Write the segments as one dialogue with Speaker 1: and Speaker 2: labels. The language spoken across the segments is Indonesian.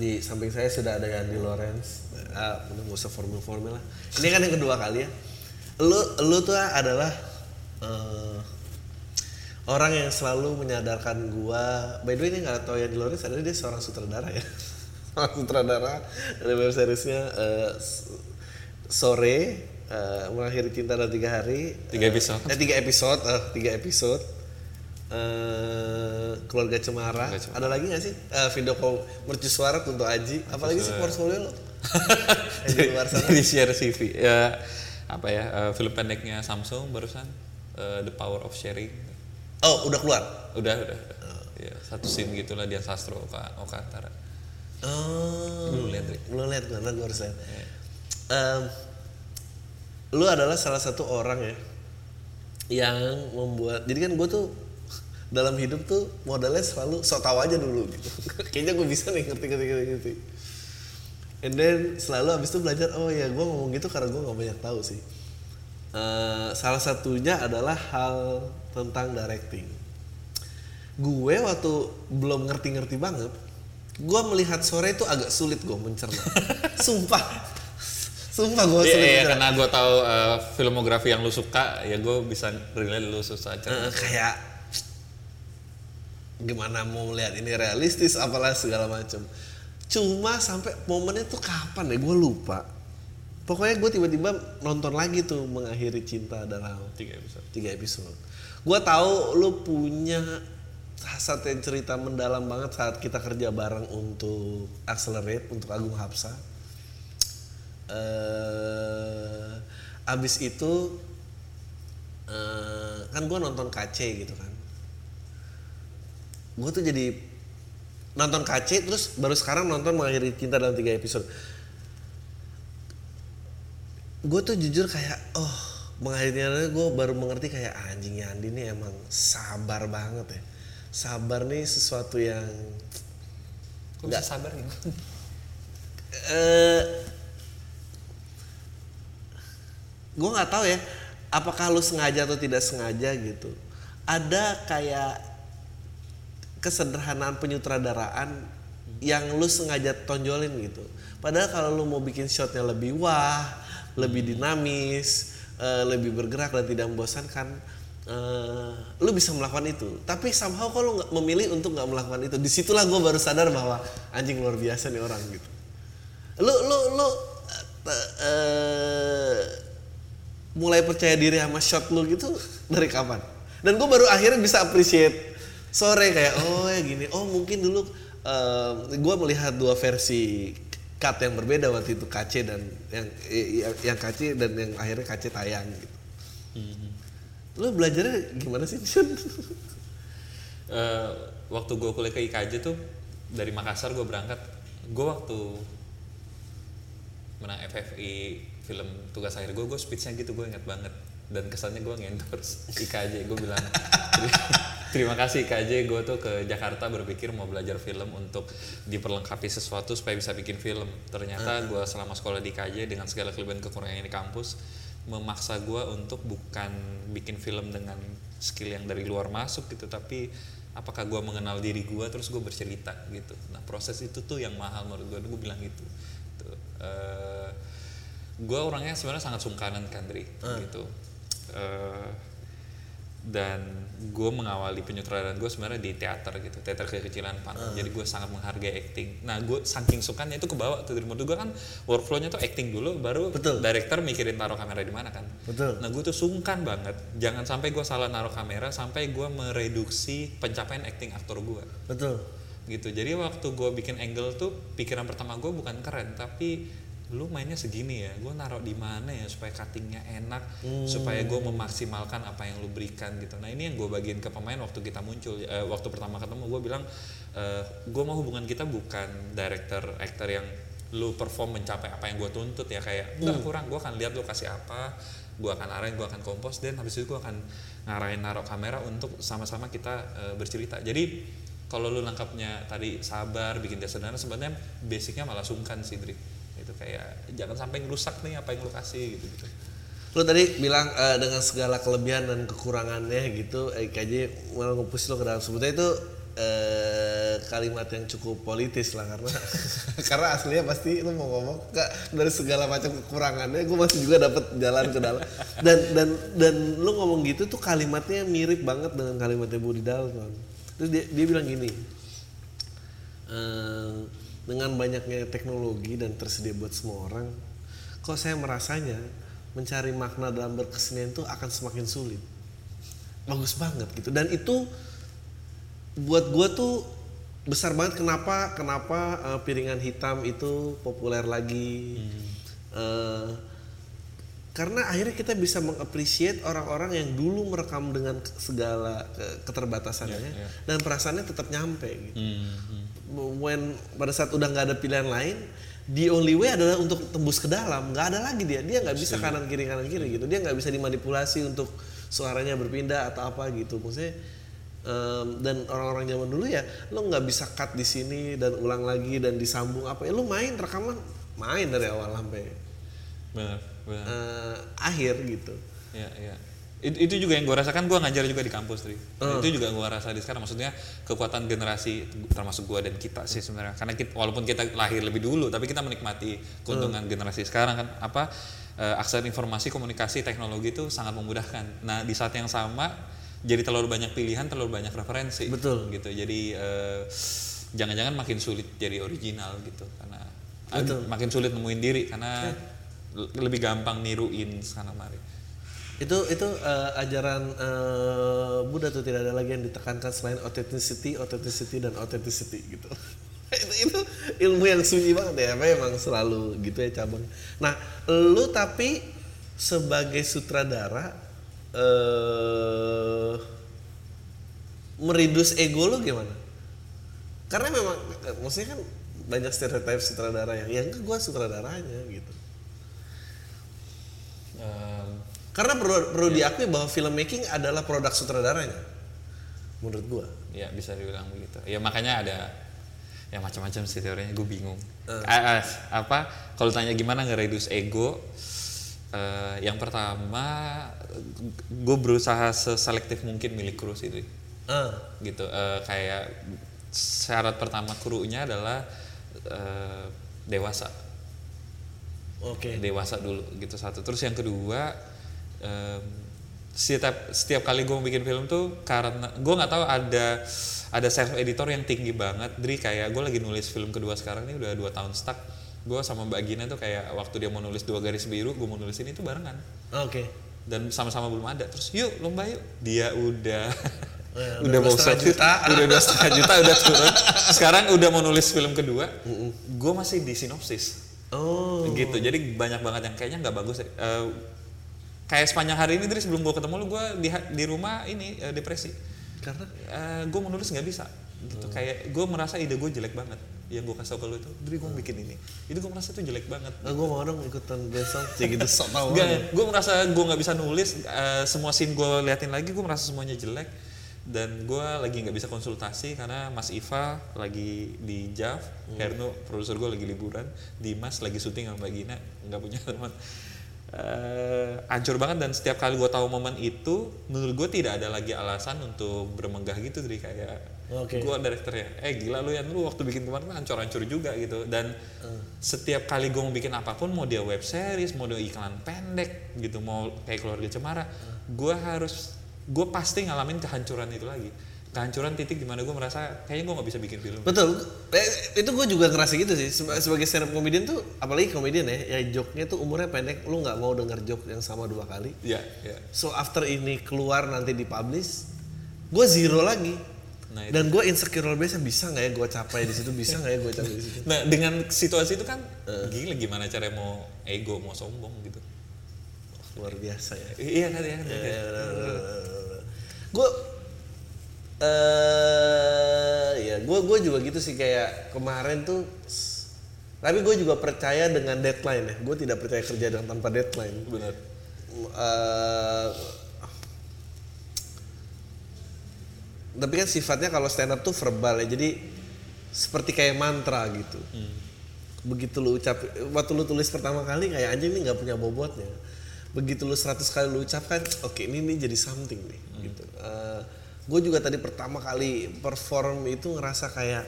Speaker 1: di samping saya sudah ada Yandi Lawrence. Ah, nggak usah formil-formil lah. Ini kan yang kedua kali ya. Lu lu tuh adalah eh, orang yang selalu menyadarkan gua. By the way ini nggak tahu Yandi Lawrence adalah dia seorang sutradara ya. seorang sutradara dari web seriesnya S- sore eh, mengakhiri cinta dalam tiga hari.
Speaker 2: Tiga episode.
Speaker 1: Eh, tiga episode, eh, tiga episode. Eh, keluarga Cemara.
Speaker 2: Keluarga Cemara.
Speaker 1: Ada lagi nggak sih eh, video call mercusuar untuk Aji? Apalagi sih portfolio lo? Di luar sana.
Speaker 2: Jadi share CV ya apa ya eh, film pendeknya Samsung barusan eh, The Power of Sharing
Speaker 1: Oh, udah keluar.
Speaker 2: udah udah, udah. Ya, satu scene gitulah dia sastro Oka Oka Antara
Speaker 1: Oh,
Speaker 2: Belum lihat, Ri.
Speaker 1: belum lihat gue, gue harus lihat. Em, lu adalah salah satu orang ya yang membuat. Jadi kan gue tuh dalam hidup tuh modalnya selalu sok tahu aja dulu gitu. Kayaknya gue bisa nih ngerti ngerti ngerti. ngerti. And then selalu abis itu belajar oh ya gue ngomong gitu karena gue nggak banyak tahu sih. Eh, salah satunya adalah hal tentang directing. Gue waktu belum ngerti-ngerti banget, gue melihat sore itu agak sulit gue mencerna. Sumpah, sumpah gue
Speaker 2: Iya,
Speaker 1: sulit
Speaker 2: iya,
Speaker 1: mencerna.
Speaker 2: karena gue tahu eh, filmografi yang lu suka ya gue bisa relate lu susah cerita
Speaker 1: Eh, kayak gimana mau melihat ini realistis apalah segala macam. Cuma sampai momennya tuh kapan ya gue lupa. Pokoknya gue tiba-tiba nonton lagi tuh mengakhiri cinta dalam
Speaker 2: tiga episode
Speaker 1: tiga episode. Gue tahu lu punya satu cerita mendalam banget saat kita kerja bareng untuk Accelerate untuk Agung Hapsa. eh abis itu eh kan gue nonton KC gitu kan. Gue tuh jadi nonton KC terus baru sekarang nonton mengakhiri cinta dalam tiga episode. Gue tuh jujur kayak oh mengakhirinya gue baru mengerti kayak anjing Yandi ini emang sabar banget ya. Sabar nih sesuatu yang
Speaker 2: bisa sabar nih
Speaker 1: eh gue nggak tahu ya apakah lu sengaja atau tidak sengaja gitu. Ada kayak kesederhanaan penyutradaraan yang lu sengaja tonjolin gitu. Padahal kalau lu mau bikin shotnya lebih wah lebih dinamis eh, lebih bergerak dan tidak membosankan eh, lu bisa melakukan itu. Tapi somehow kok lu memilih untuk nggak melakukan itu. Di situlah gue baru sadar bahwa anjing luar biasa nih orang gitu. Lu lu lu eh, mulai percaya diri sama shot lu gitu dari kapan? Dan gue baru akhirnya bisa appreciate sore kayak oh ya gini. Oh mungkin dulu gue melihat dua versi cut yang berbeda waktu itu KC dan yang yang, yang KC dan yang akhirnya KC tayang gitu. Lu belajarnya gimana sih Jun?
Speaker 2: Eh, waktu gue kuliah ke IKJ tuh dari Makassar gue berangkat. Gue waktu menang FFI film tugas akhir gue gue speechnya gitu gue inget banget. Dan kesannya gue ngendorse IKJ gue bilang terima kasih IKJ gue tuh ke Jakarta berpikir mau belajar film untuk diperlengkapi sesuatu supaya bisa bikin film. Ternyata gue selama sekolah di IKJ dengan segala kelebihan kekurangan di kampus memaksa gue untuk bukan bikin film dengan skill yang dari luar masuk gitu tapi apakah gue mengenal diri gue terus gue bercerita gitu. Nah proses itu tuh yang mahal menurut gue gue bilang gitu. Tuh gue orangnya sebenarnya sangat sungkanan kan Dri gitu. Eh, dan gue mengawali penyutradaraan gue sebenarnya di teater gitu teater kekecilan panggung jadi gue sangat menghargai acting. Nah gue saking sukanya itu kebawa tuh dari menurut gue kan workflownya tuh acting dulu baru
Speaker 1: Betul.
Speaker 2: director mikirin taruh kamera di mana kan.
Speaker 1: Betul.
Speaker 2: nah gue tuh sungkan banget. Jangan sampai gue salah naruh kamera sampai gue mereduksi pencapaian acting aktor gue
Speaker 1: betul.
Speaker 2: Gitu. Jadi waktu gue bikin angle tuh pikiran pertama gue bukan keren tapi lu mainnya segini ya gue naruh di mana ya supaya cuttingnya enak supaya gue memaksimalkan apa yang lu berikan gitu. Nah ini yang gue bagiin ke pemain waktu kita muncul Eh, waktu pertama ketemu gue bilang gue mau hubungan kita bukan director actor yang lu perform mencapai apa yang gue tuntut ya kayak enggak kurang gue akan lihat lu kasih apa gue akan arahin gue akan kompos dan habis itu gue akan ngarahin naruh kamera untuk sama-sama kita eh, bercerita. Jadi kalau lu lengkapnya tadi sabar bikin dia sederhana sebenarnya basicnya malah sungkan sih Dri itu kayak jangan sampai ngerusak nih apa yang lu kasih gitu gitu.
Speaker 1: Lu tadi bilang eh, dengan segala kelebihan dan kekurangannya gitu eh, IKJ mau ngepush lo ke dalam. Sebetulnya itu eh, kalimat yang cukup politis lah karena karena aslinya pasti lu mau ngomong gak dari segala macam kekurangannya gue masih juga dapat jalan ke dalam. Dan dan dan lu ngomong gitu tuh kalimatnya mirip banget dengan kalimatnya Budi Dalton terus dia dia bilang gini "Eh, dengan banyaknya teknologi dan tersedia buat semua orang kok saya merasanya mencari makna dalam berkesenian itu akan semakin sulit. Bagus banget gitu. Dan itu buat gua tuh besar banget kenapa kenapa eh, piringan hitam itu populer lagi. Eh, karena akhirnya kita bisa mengapresiasi orang-orang yang dulu merekam dengan segala ke- keterbatasannya
Speaker 2: Iya, iya.
Speaker 1: dan perasaannya tetap nyampe gitu.
Speaker 2: Hmm, hmm.
Speaker 1: When pada saat udah nggak ada pilihan lain the only way adalah untuk tembus ke dalam. Nggak ada lagi dia. Dia nggak bisa kanan kiri kanan kiri gitu. Dia nggak bisa dimanipulasi untuk suaranya berpindah atau apa gitu. Maksudnya em, dan orang-orang zaman dulu ya lo nggak bisa cut di sini dan ulang lagi dan disambung apa. Ya lo main rekaman main dari awal sampai
Speaker 2: benar benar.
Speaker 1: eh, akhir gitu.
Speaker 2: Ya ya itu, itu juga yang gue rasakan gue ngajar juga di kampus tri.
Speaker 1: Hmm.
Speaker 2: itu juga gue rasa di sekarang maksudnya kekuatan generasi termasuk gue dan kita sih sebenarnya. Karena kita, walaupun kita lahir lebih dulu tapi kita menikmati keuntungan generasi sekarang kan. Apa eh, akses informasi komunikasi teknologi itu sangat memudahkan. Nah di saat yang sama jadi terlalu banyak pilihan terlalu banyak referensi.
Speaker 1: Betul.
Speaker 2: gitu. Jadi eh, jangan-jangan makin sulit jadi original gitu. Karena
Speaker 1: Betul.
Speaker 2: makin sulit nemuin diri karena l- lebih gampang niruin sana mari
Speaker 1: itu itu eh, ajaran eh, Buddha tuh tidak ada lagi yang ditekankan selain authenticity, authenticity dan authenticity gitu. itu, itu ilmu yang sunyi banget ya, memang selalu gitu ya cabang. Nah, lu tapi sebagai sutradara eh meridus ego lu gimana? Karena memang maksudnya kan banyak stereotip sutradara yang ya enggak gua sutradaranya gitu.
Speaker 2: Em,
Speaker 1: Karena perlu, perlu diakui bahwa filmmaking adalah produk sutradaranya. Menurut gua.
Speaker 2: ya bisa dibilang begitu ya makanya ada ya macam-macam sih teorinya gue bingung
Speaker 1: Eh.
Speaker 2: Ah, ah, apa kalau tanya gimana nge-reduce ego eh, yang pertama gue berusaha seselektif mungkin milik kru sih.
Speaker 1: Ah,
Speaker 2: gitu Eh, kayak syarat pertama krunya adalah eh, dewasa
Speaker 1: oke.
Speaker 2: dewasa dulu gitu satu terus yang kedua em, setiap setiap kali gue bikin film tuh karena gue nggak tahu ada ada self editor yang tinggi banget. Dari kayak gue lagi nulis film kedua sekarang ini udah dua tahun stuck. Gue sama mbak Gina tuh kayak waktu dia mau nulis dua garis biru gue mau nulis ini tuh barengan.
Speaker 1: Oke.
Speaker 2: dan sama-sama belum ada. Terus yuk lomba yuk. Dia udah
Speaker 1: Ya,
Speaker 2: udah
Speaker 1: udah
Speaker 2: mau
Speaker 1: setengah
Speaker 2: set
Speaker 1: juta.
Speaker 2: udah dua setengah juta udah turun. Sekarang udah mau nulis film kedua gue masih di sinopsis.
Speaker 1: Oh.
Speaker 2: gitu. Jadi banyak banget yang kayaknya nggak bagus ya. Eh, kayak sepanjang hari ini dari sebelum gue ketemu lu gue di di rumah ini eh, depresi.
Speaker 1: Karena?
Speaker 2: Gue mau nulis nggak bisa. Gitu
Speaker 1: Hmm.
Speaker 2: kayak gue merasa ide gue jelek banget. Yang gue kasih tau ke lu itu dari gue bikin ini. Itu gue merasa itu jelek banget.
Speaker 1: Ah, gua mau dong ikutan besok kayak gitu sok tau
Speaker 2: gue merasa gue nggak bisa nulis eh, semua scene gue liatin lagi gue merasa semuanya jelek. Dan gue lagi nggak bisa konsultasi karena Mas Iva lagi di Jav, Herno produser gue lagi liburan, Dimas lagi syuting sama Mbak Gina nggak punya teman. Eh, hancur banget dan setiap kali gue tahu momen itu menurut gue tidak ada lagi alasan untuk bermegah gitu jadi kayak
Speaker 1: Oke.
Speaker 2: gue direkturnya eh gila lu ya lu waktu bikin kemarin kan hancur-hancur juga gitu. Dan setiap kali gue mau bikin apa pun mau dia web series mau dia iklan pendek gitu mau kayak keluarga cemara gue harus gue pasti ngalamin kehancuran itu lagi kehancuran titik di mana gue merasa kayaknya gue nggak bisa bikin film
Speaker 1: Betul. Eh, itu gue juga ngerasa gitu sih. Seba- Sebagai stand up comedian tuh, apalagi komedian ya, ya joke-nya tuh umurnya pendek. Lu nggak mau denger joke yang sama dua kali.
Speaker 2: ya ya
Speaker 1: So after ini keluar nanti dipublish, gue zero lagi.
Speaker 2: Nah, itu.
Speaker 1: Dan gue insecure biasa bisa nggak ya gue capai di situ bisa nggak ya gue capai di situ.
Speaker 2: nah dengan situasi itu kan gila gimana caranya mau ego mau sombong gitu
Speaker 1: Luar biasa ya.
Speaker 2: iya kan ya kan
Speaker 1: gue eh ya gue gue juga gitu sih kayak kemarin tuh tapi gue juga percaya dengan deadline ya. Gue tidak percaya kerja dengan tanpa deadline.
Speaker 2: Benar.
Speaker 1: Eh, tapi kan sifatnya kalau stand up tuh verbal ya jadi seperti kayak mantra gitu. Begitu lu ucap waktu lu tulis pertama kali kayak anjing ini nggak punya bobotnya. Begitu lu 100 kali lu ucapkan oke ini ini jadi something nih gitu. Eh, gue juga tadi pertama kali perform itu ngerasa kayak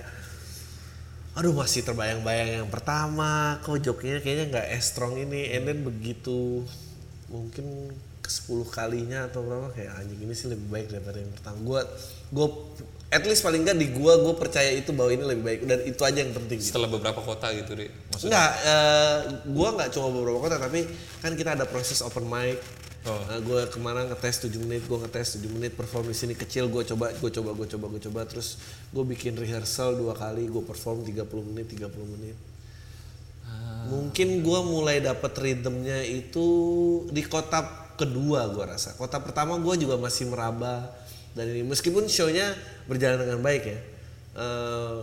Speaker 1: aduh masih terbayang-bayang yang pertama kok jokinya kayaknya nggak as strong ini and then begitu mungkin ke 10 kalinya atau berapa kayak anjing ini sih lebih baik daripada yang pertama gue gue at least paling nggak di gue gue percaya itu bahwa ini lebih baik dan itu aja yang penting gitu.
Speaker 2: Setelah beberapa kota gitu, Ri. Maksudnya
Speaker 1: Enggak, eh, gua nggak cuma beberapa kota tapi kan kita ada proses open mic.
Speaker 2: Oh.
Speaker 1: Nah, gue ke mana ngetes 7 menit, gue ngetes 7 menit, perform di sini kecil, gue coba, gue coba, gue coba, gue coba, terus gue bikin rehearsal dua kali, gue perform 30 menit, 30 menit. Mungkin gue mulai dapet rhythmnya itu di kota kedua gue rasa. Kota pertama gue juga masih meraba dan ini meskipun show-nya berjalan dengan baik ya. Eh,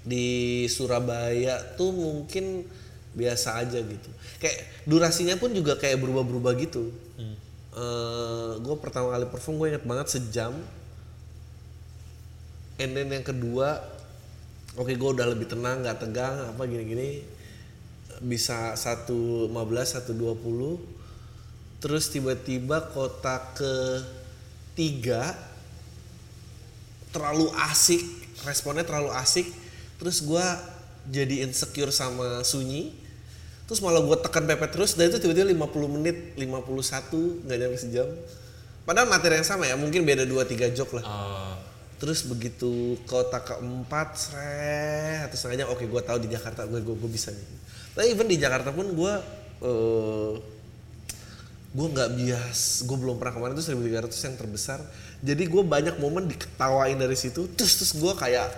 Speaker 1: di Surabaya tuh mungkin biasa aja gitu. Kayak durasinya pun juga kayak berubah-berubah gitu. gue pertama kali perform gue inget banget sejam. And then yang kedua, oke gue udah lebih tenang, nggak tegang, apa gini-gini. Bisa 1.15, 1.20. Terus tiba-tiba kota ketiga terlalu asik, responnya terlalu asik. Terus gue jadi insecure sama Sunyi. Terus malah gue tekan pepet terus, dan itu tiba-tiba 50 menit, 51, nggak nyampe sejam. Padahal materi yang sama ya, mungkin beda 2-3 jok lah.
Speaker 2: eh,
Speaker 1: Terus begitu kota keempat, seret, terus setengahnya oke gue tahu di Jakarta gue gue, bisa nih. Tapi even di Jakarta pun gue eh gue nggak bias, gue belum pernah kemarin tuh 1300 yang terbesar. Jadi gue banyak momen diketawain dari situ, terus terus gue kayak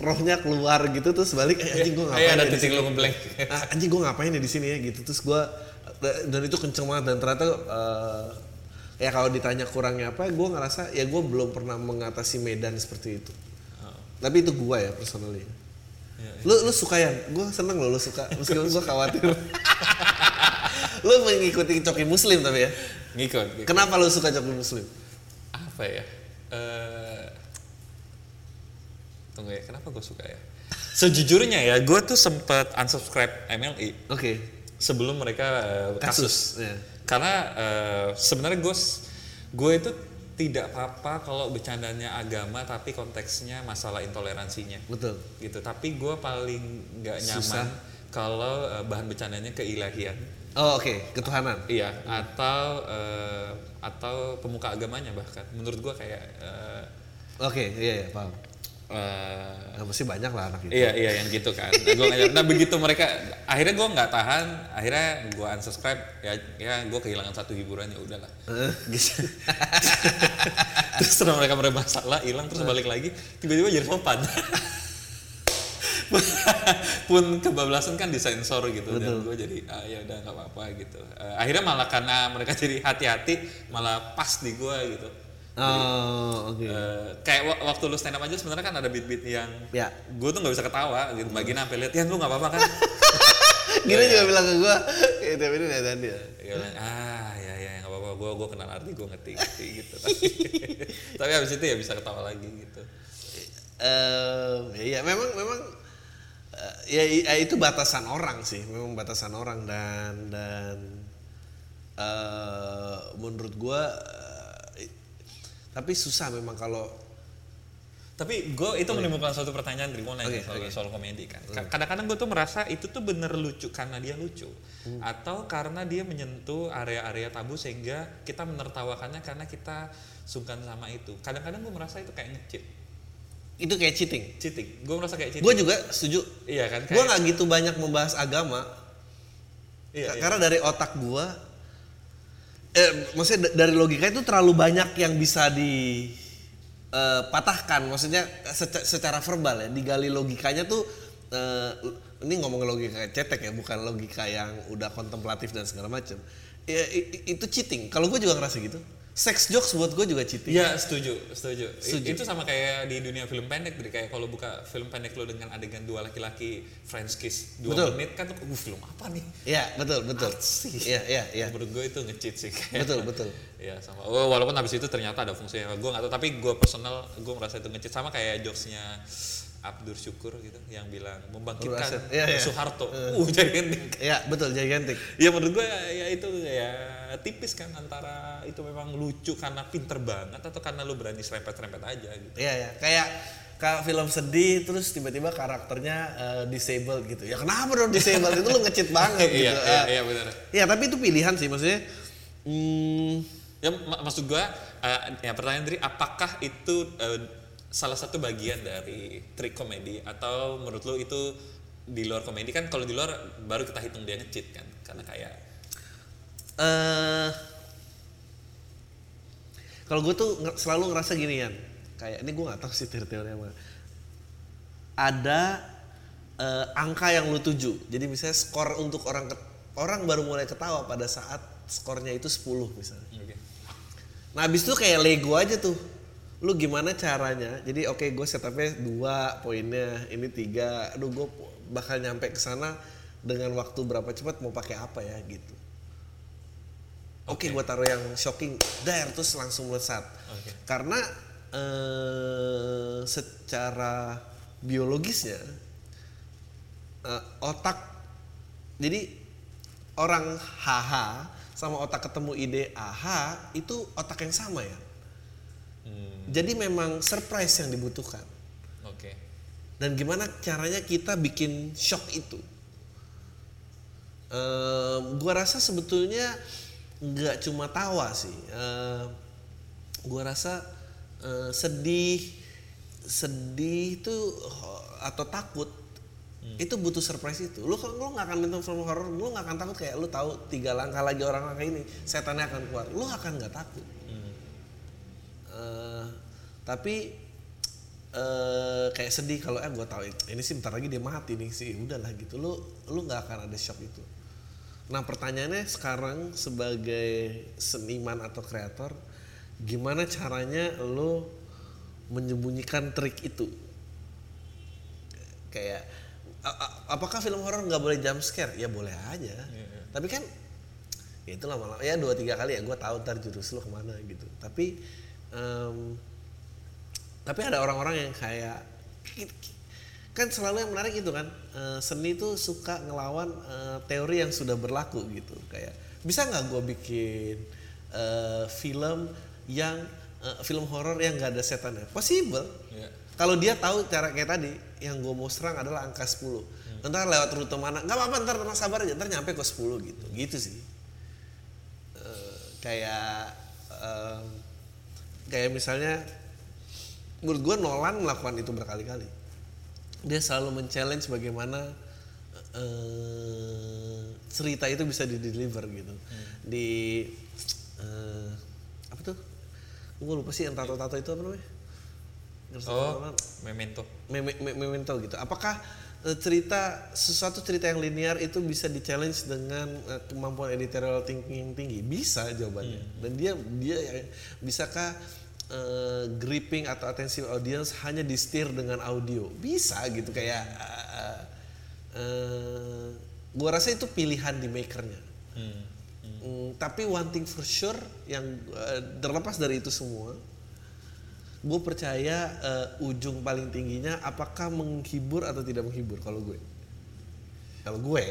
Speaker 1: rohnya keluar gitu terus balik eh, anjing gue
Speaker 2: Ayo
Speaker 1: ngapain
Speaker 2: ada
Speaker 1: ya
Speaker 2: titik
Speaker 1: sini?"
Speaker 2: lu ngeblank.
Speaker 1: Ah, anjing gue ngapain ya di sini ya gitu terus gue dan itu kenceng banget dan ternyata eh, ya kalau ditanya kurangnya apa gue ngerasa ya gue belum pernah mengatasi medan seperti itu tapi itu gue ya personally lu lu suka ya gue seneng loh lu suka meskipun gue khawatir lu mengikuti coki muslim tapi ya
Speaker 2: Ngikut. ngikut.
Speaker 1: kenapa lu suka coki muslim
Speaker 2: Apa ya? Eh tunggu ya, kenapa gue suka ya? Sejujurnya ya, gue tuh sempet unsubscribe MLI
Speaker 1: oke
Speaker 2: sebelum mereka eh, kasus.
Speaker 1: kasus ya.
Speaker 2: Karena eh, sebenarnya gue gue itu tidak apa-apa kalau bercandanya agama tapi konteksnya masalah intoleransinya
Speaker 1: betul
Speaker 2: gitu. Tapi gue paling nggak nyaman
Speaker 1: Susah.
Speaker 2: kalau eh, bahan bercandanya keilahian.
Speaker 1: oh oke ketuhanan
Speaker 2: Iya, atau eh, atau pemuka agamanya bahkan. Menurut gue kayak eh,
Speaker 1: oke iya iya paham
Speaker 2: eh,
Speaker 1: nah, pasti banyak lah anak itu
Speaker 2: Iya iya yang gitu kan. Nah, gua nggak- nah begitu mereka akhirnya gue nggak tahan, akhirnya gue unsubscribe ya ya gue kehilangan satu hiburan ya udahlah.
Speaker 1: Eh, gitu.
Speaker 2: terus setelah mereka bermasalah hilang terus balik lagi tiba-tiba jadi sopan. pun kebablasan kan disensor gitu dan gue jadi ah, ya udah nggak apa-apa gitu. Eh, akhirnya malah karena mereka jadi hati-hati malah pas di gue gitu.
Speaker 1: Oh oke.
Speaker 2: Eh, kayak wa- waktu lu stand up aja sebenarnya kan ada beat-beat yang
Speaker 1: ya.
Speaker 2: gue tuh nggak bisa ketawa gitu. Bagi sampai lihat ya lu nggak apa-apa kan?
Speaker 1: Gini juga bilang ke gua, eh tapi ini ada dia.
Speaker 2: ya bilang, ah ya ya nggak apa-apa. Gue gue kenal arti gue ngerti ngerti gitu. Tapi habis itu ya bisa ketawa lagi gitu.
Speaker 1: Eh, ya memang memang eh, ya, ya itu batasan orang sih, memang batasan orang dan dan eh menurut gua eh, tapi susah memang kalau
Speaker 2: tapi gue itu menimbulkan suatu pertanyaan dari gue nanya
Speaker 1: Oke,
Speaker 2: soal,
Speaker 1: oke.
Speaker 2: soal komedi kan. Ka- kadang-kadang gue tuh merasa itu tuh bener lucu karena dia lucu atau karena dia menyentuh area-area tabu sehingga kita menertawakannya karena kita sungkan sama itu. Kadang-kadang gue merasa itu kayak ngecit.
Speaker 1: Itu kayak cheating.
Speaker 2: cheating. Gue merasa kayak cheating.
Speaker 1: Gua juga setuju.
Speaker 2: iya kan kayak
Speaker 1: nggak gitu banyak membahas agama.
Speaker 2: Iya, iya.
Speaker 1: karena dari otak gua eh maksudnya da- dari logika itu terlalu banyak yang bisa di eh, patahkan. Maksudnya seca- secara verbal ya digali logikanya tuh eh, ini ngomong logika cetek ya bukan logika yang udah kontemplatif dan segala macam ya, itu cheating. Kalau gue juga ngerasa gitu sex jokes buat gue juga cheating
Speaker 2: Iya setuju, setuju.
Speaker 1: Setuju.
Speaker 2: Itu sama kayak di dunia film pendek, jadi kayak kalau buka film pendek lo dengan adegan dua laki-laki French kiss dua
Speaker 1: Betul.
Speaker 2: menit kan tuh, uh film apa nih?
Speaker 1: Iya betul betul
Speaker 2: Artsy.
Speaker 1: iya iya iya
Speaker 2: Menurut gue itu nge-cheat sih. kayak.
Speaker 1: betul betul
Speaker 2: Iya sama. Oh, walaupun habis itu ternyata ada fungsinya. Gue nggak tahu, tapi gue personal gue merasa itu nge-cheat sama kayak jokesnya Abdur Syukur gitu yang bilang membangkitkan.
Speaker 1: Iya, iya.
Speaker 2: Soeharto. Uh, gigantic.
Speaker 1: ya betul gigantic
Speaker 2: Ya menurut gue ya itu ya tipis kan antara itu memang lucu karena pinter banget atau karena lu berani serempet-serempet aja gitu.
Speaker 1: Iya ya, kayak kayak film sedih terus tiba-tiba karakternya eh, disabled gitu. Ya kenapa dong disabled itu lu ngecit banget gitu.
Speaker 2: iya, iya,
Speaker 1: Eh,
Speaker 2: iya benar.
Speaker 1: Ya tapi itu pilihan sih maksudnya. Hmm,
Speaker 2: Ya mak- maksud gua eh, ya pertanyaan dari apakah itu eh, salah satu bagian dari trik komedi atau menurut lu itu di luar komedi kan kalau di luar baru kita hitung dia ngecit kan karena kayak
Speaker 1: eh kalau gue tuh selalu ngerasa gini kan, kayak ini gue nggak tahu sih teori-teori apa. Ada eh, angka yang lu tuju. Jadi misalnya skor untuk orang orang baru mulai ketawa pada saat skornya itu 10 misalnya.
Speaker 2: oke.
Speaker 1: Nah abis itu kayak Lego aja tuh. Lu gimana caranya? Jadi oke gue setupnya dua poinnya, ini tiga. Aduh gue bakal nyampe ke sana dengan waktu berapa cepat mau pakai apa ya gitu. Oke gue taruh yang shocking, dar terus langsung melesat.
Speaker 2: Oke.
Speaker 1: Karena eh, secara biologisnya eh, otak jadi orang haha sama otak ketemu ide aha itu otak yang sama ya.
Speaker 2: Hmm,
Speaker 1: Jadi memang surprise yang dibutuhkan.
Speaker 2: oke.
Speaker 1: Dan gimana caranya kita bikin shock itu? Ehm, gua rasa sebetulnya nggak cuma tawa sih. Ehm, gua rasa eh, sedih, sedih itu atau takut itu butuh surprise itu. Lu kan lu nggak akan nonton film horor, lu nggak akan takut kayak lu tahu tiga langkah lagi orang langkah ini setannya akan keluar. Lu akan nggak takut.
Speaker 2: Hmm,
Speaker 1: Eh, tapi eh kayak sedih kalau eh gue tahu ini sih bentar lagi dia mati nih sih udahlah gitu. Lu lu nggak akan ada shock itu. Nah pertanyaannya sekarang sebagai seniman atau kreator gimana caranya lu menyembunyikan trik itu? Kayak apakah film horor nggak boleh jump scare? Ya boleh aja. Tapi kan ya itu lama-lama ya dua tiga kali ya gue tahu ntar jurus lu ke mana gitu. Tapi em, tapi ada orang-orang yang kayak kan selalu yang menarik itu kan eh, seni tuh suka ngelawan eh, teori yang sudah berlaku gitu. Kayak bisa nggak gue bikin eh, film yang eh, film horor yang nggak ada setannya? Possible.
Speaker 2: Iya.
Speaker 1: kalau dia tahu cara kayak tadi yang gue mau serang adalah angka 10 ntar lewat rute mana nggak apa-apa ntar sabar aja ntar nyampe ke 10 gitu. Gitu sih. Eh, kayak em, kayak misalnya menurut gue Nolan melakukan itu berkali-kali dia selalu men-challenge bagaimana eh, cerita itu bisa di deliver gitu di eh, apa tuh gue lupa sih yang tato-tato itu apa namanya Garis
Speaker 2: Oh,
Speaker 1: Nolan.
Speaker 2: memento.
Speaker 1: Me- me- memento gitu. Apakah eh, cerita sesuatu cerita yang linear itu bisa di challenge dengan kemampuan editorial thinking yang tinggi? Bisa jawabannya. Dan dia dia ya- bisakah eh, gripping atau atensi audience hanya di steer dengan audio? Bisa gitu kayak eh, eh, gua rasa itu pilihan di makernya.
Speaker 2: Hmm.
Speaker 1: Mm, tapi one thing for sure yang eh, terlepas dari itu semua, gue percaya eh, ujung paling tingginya apakah menghibur atau tidak menghibur kalau gue. Kalau gue,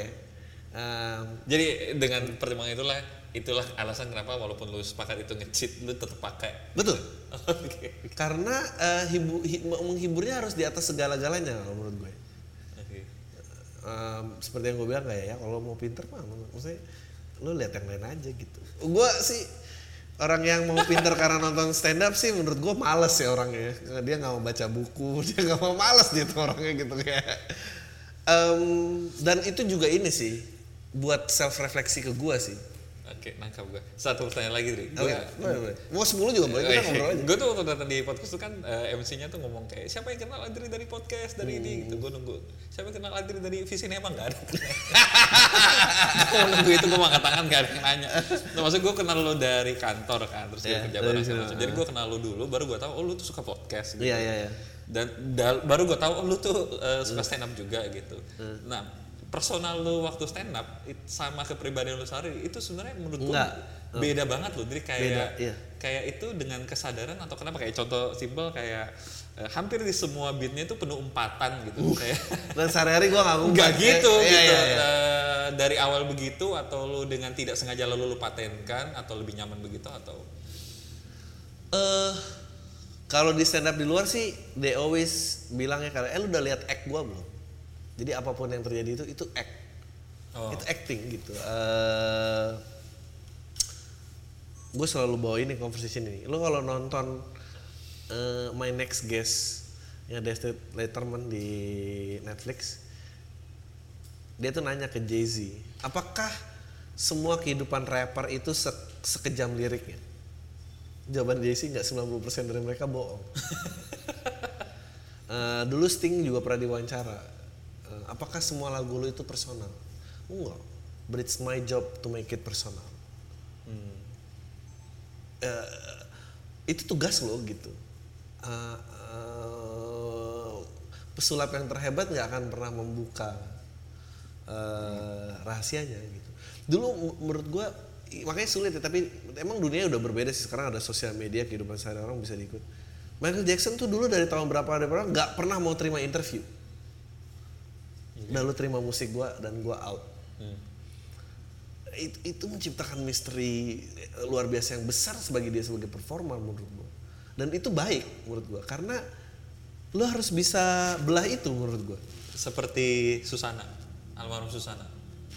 Speaker 1: em,
Speaker 2: Jadi dengan pertimbangan itulah itulah alasan kenapa walaupun lu sepakat itu ngecit lu tetap pakai.
Speaker 1: betul.
Speaker 2: Oke.
Speaker 1: Karena eh, hibu- hi- menghiburnya harus di atas segala-galanya kalau menurut gue.
Speaker 2: Oke.
Speaker 1: Em, seperti yang gue bilang kayak ya kalau mau pinter mah maksudnya lu lihat yang lain aja gitu. Gue sih orang yang mau pinter karena nonton stand up sih menurut gue males ya orangnya. Dia nggak mau baca buku, dia nggak mau males gitu orangnya gitu kayak. Em, dan itu juga ini sih buat self refleksi ke gue sih.
Speaker 2: Oke, nangkap gue. Satu pertanyaan lagi, Dri.
Speaker 1: Oke, boleh, boleh. Mau 10 juga boleh, kita ngobrol aja.
Speaker 2: Gue tuh waktu datang di podcast tuh kan eh, MC-nya tuh ngomong kayak siapa yang kenal Adri dari podcast dari ini
Speaker 1: Hmm.
Speaker 2: gitu. Gue nunggu siapa yang kenal Adri dari visi emang gak ada. gue nunggu itu gue angkat tangan gak ada yang nanya. Nah, maksud gue kenal lo dari kantor kan, terus
Speaker 1: Iya,
Speaker 2: yeah, kerja
Speaker 1: dari
Speaker 2: bareng
Speaker 1: situ.
Speaker 2: segala macam. Jadi gue kenal lo dulu, baru gue tahu oh lu tuh suka podcast. Gitu.
Speaker 1: Iya, iya, iya.
Speaker 2: Dan baru gue tahu oh lu tuh
Speaker 1: Hmm.
Speaker 2: suka stand up juga gitu. Nah personal lu waktu stand up it- sama kepribadian lu sehari itu sebenarnya menurut
Speaker 1: Enggak.
Speaker 2: beda banget loh jadi kayak
Speaker 1: Beda, iya.
Speaker 2: kayak itu dengan kesadaran atau kenapa kayak contoh simpel kayak eh, hampir di semua beatnya itu penuh umpatan gitu kayak
Speaker 1: Dan sehari-hari gue nggak
Speaker 2: gitu
Speaker 1: Iya,
Speaker 2: gitu
Speaker 1: iya, iya.
Speaker 2: Eh, dari awal begitu atau lu dengan tidak sengaja lalu lu patenkan atau lebih nyaman begitu atau
Speaker 1: Eh, kalau di stand up di luar sih, they always bilangnya karena, eh lu udah lihat act gue belum? Jadi apa pun yang terjadi itu itu act,
Speaker 2: oh
Speaker 1: itu acting gitu. Eh, gue selalu bawa ini conversation ini. Lu kalau nonton eh, My Next Guest ya David Letterman di Netflix, dia tuh nanya ke Jay Z, apakah semua kehidupan rapper itu se- sekejam liriknya? Jawaban Jay Z nggak 90% dari mereka bohong. Eh, dulu Sting juga pernah diwawancara. Apakah semua lagu lu itu personal? Enggak. But it's my job to make it personal. Eh, itu tugas lo gitu. Eh, eh, pesulap yang terhebat nggak akan pernah membuka eh, rahasianya gitu. Dulu menurut gua i- makanya sulit ya, tapi emang dunia udah berbeda sih sekarang ada sosial media kehidupan sehari orang bisa diikut. Michael Jackson tuh dulu dari tahun berapa ada berapa nggak pernah mau terima interview. Udah lu terima musik gua dan gua out.
Speaker 2: Hmm.
Speaker 1: Itu, itu menciptakan misteri luar biasa yang besar sebagai dia sebagai performer menurut gua. Dan itu baik menurut gua karena lu harus bisa belah itu menurut gua.
Speaker 2: seperti Susana almarhum Susana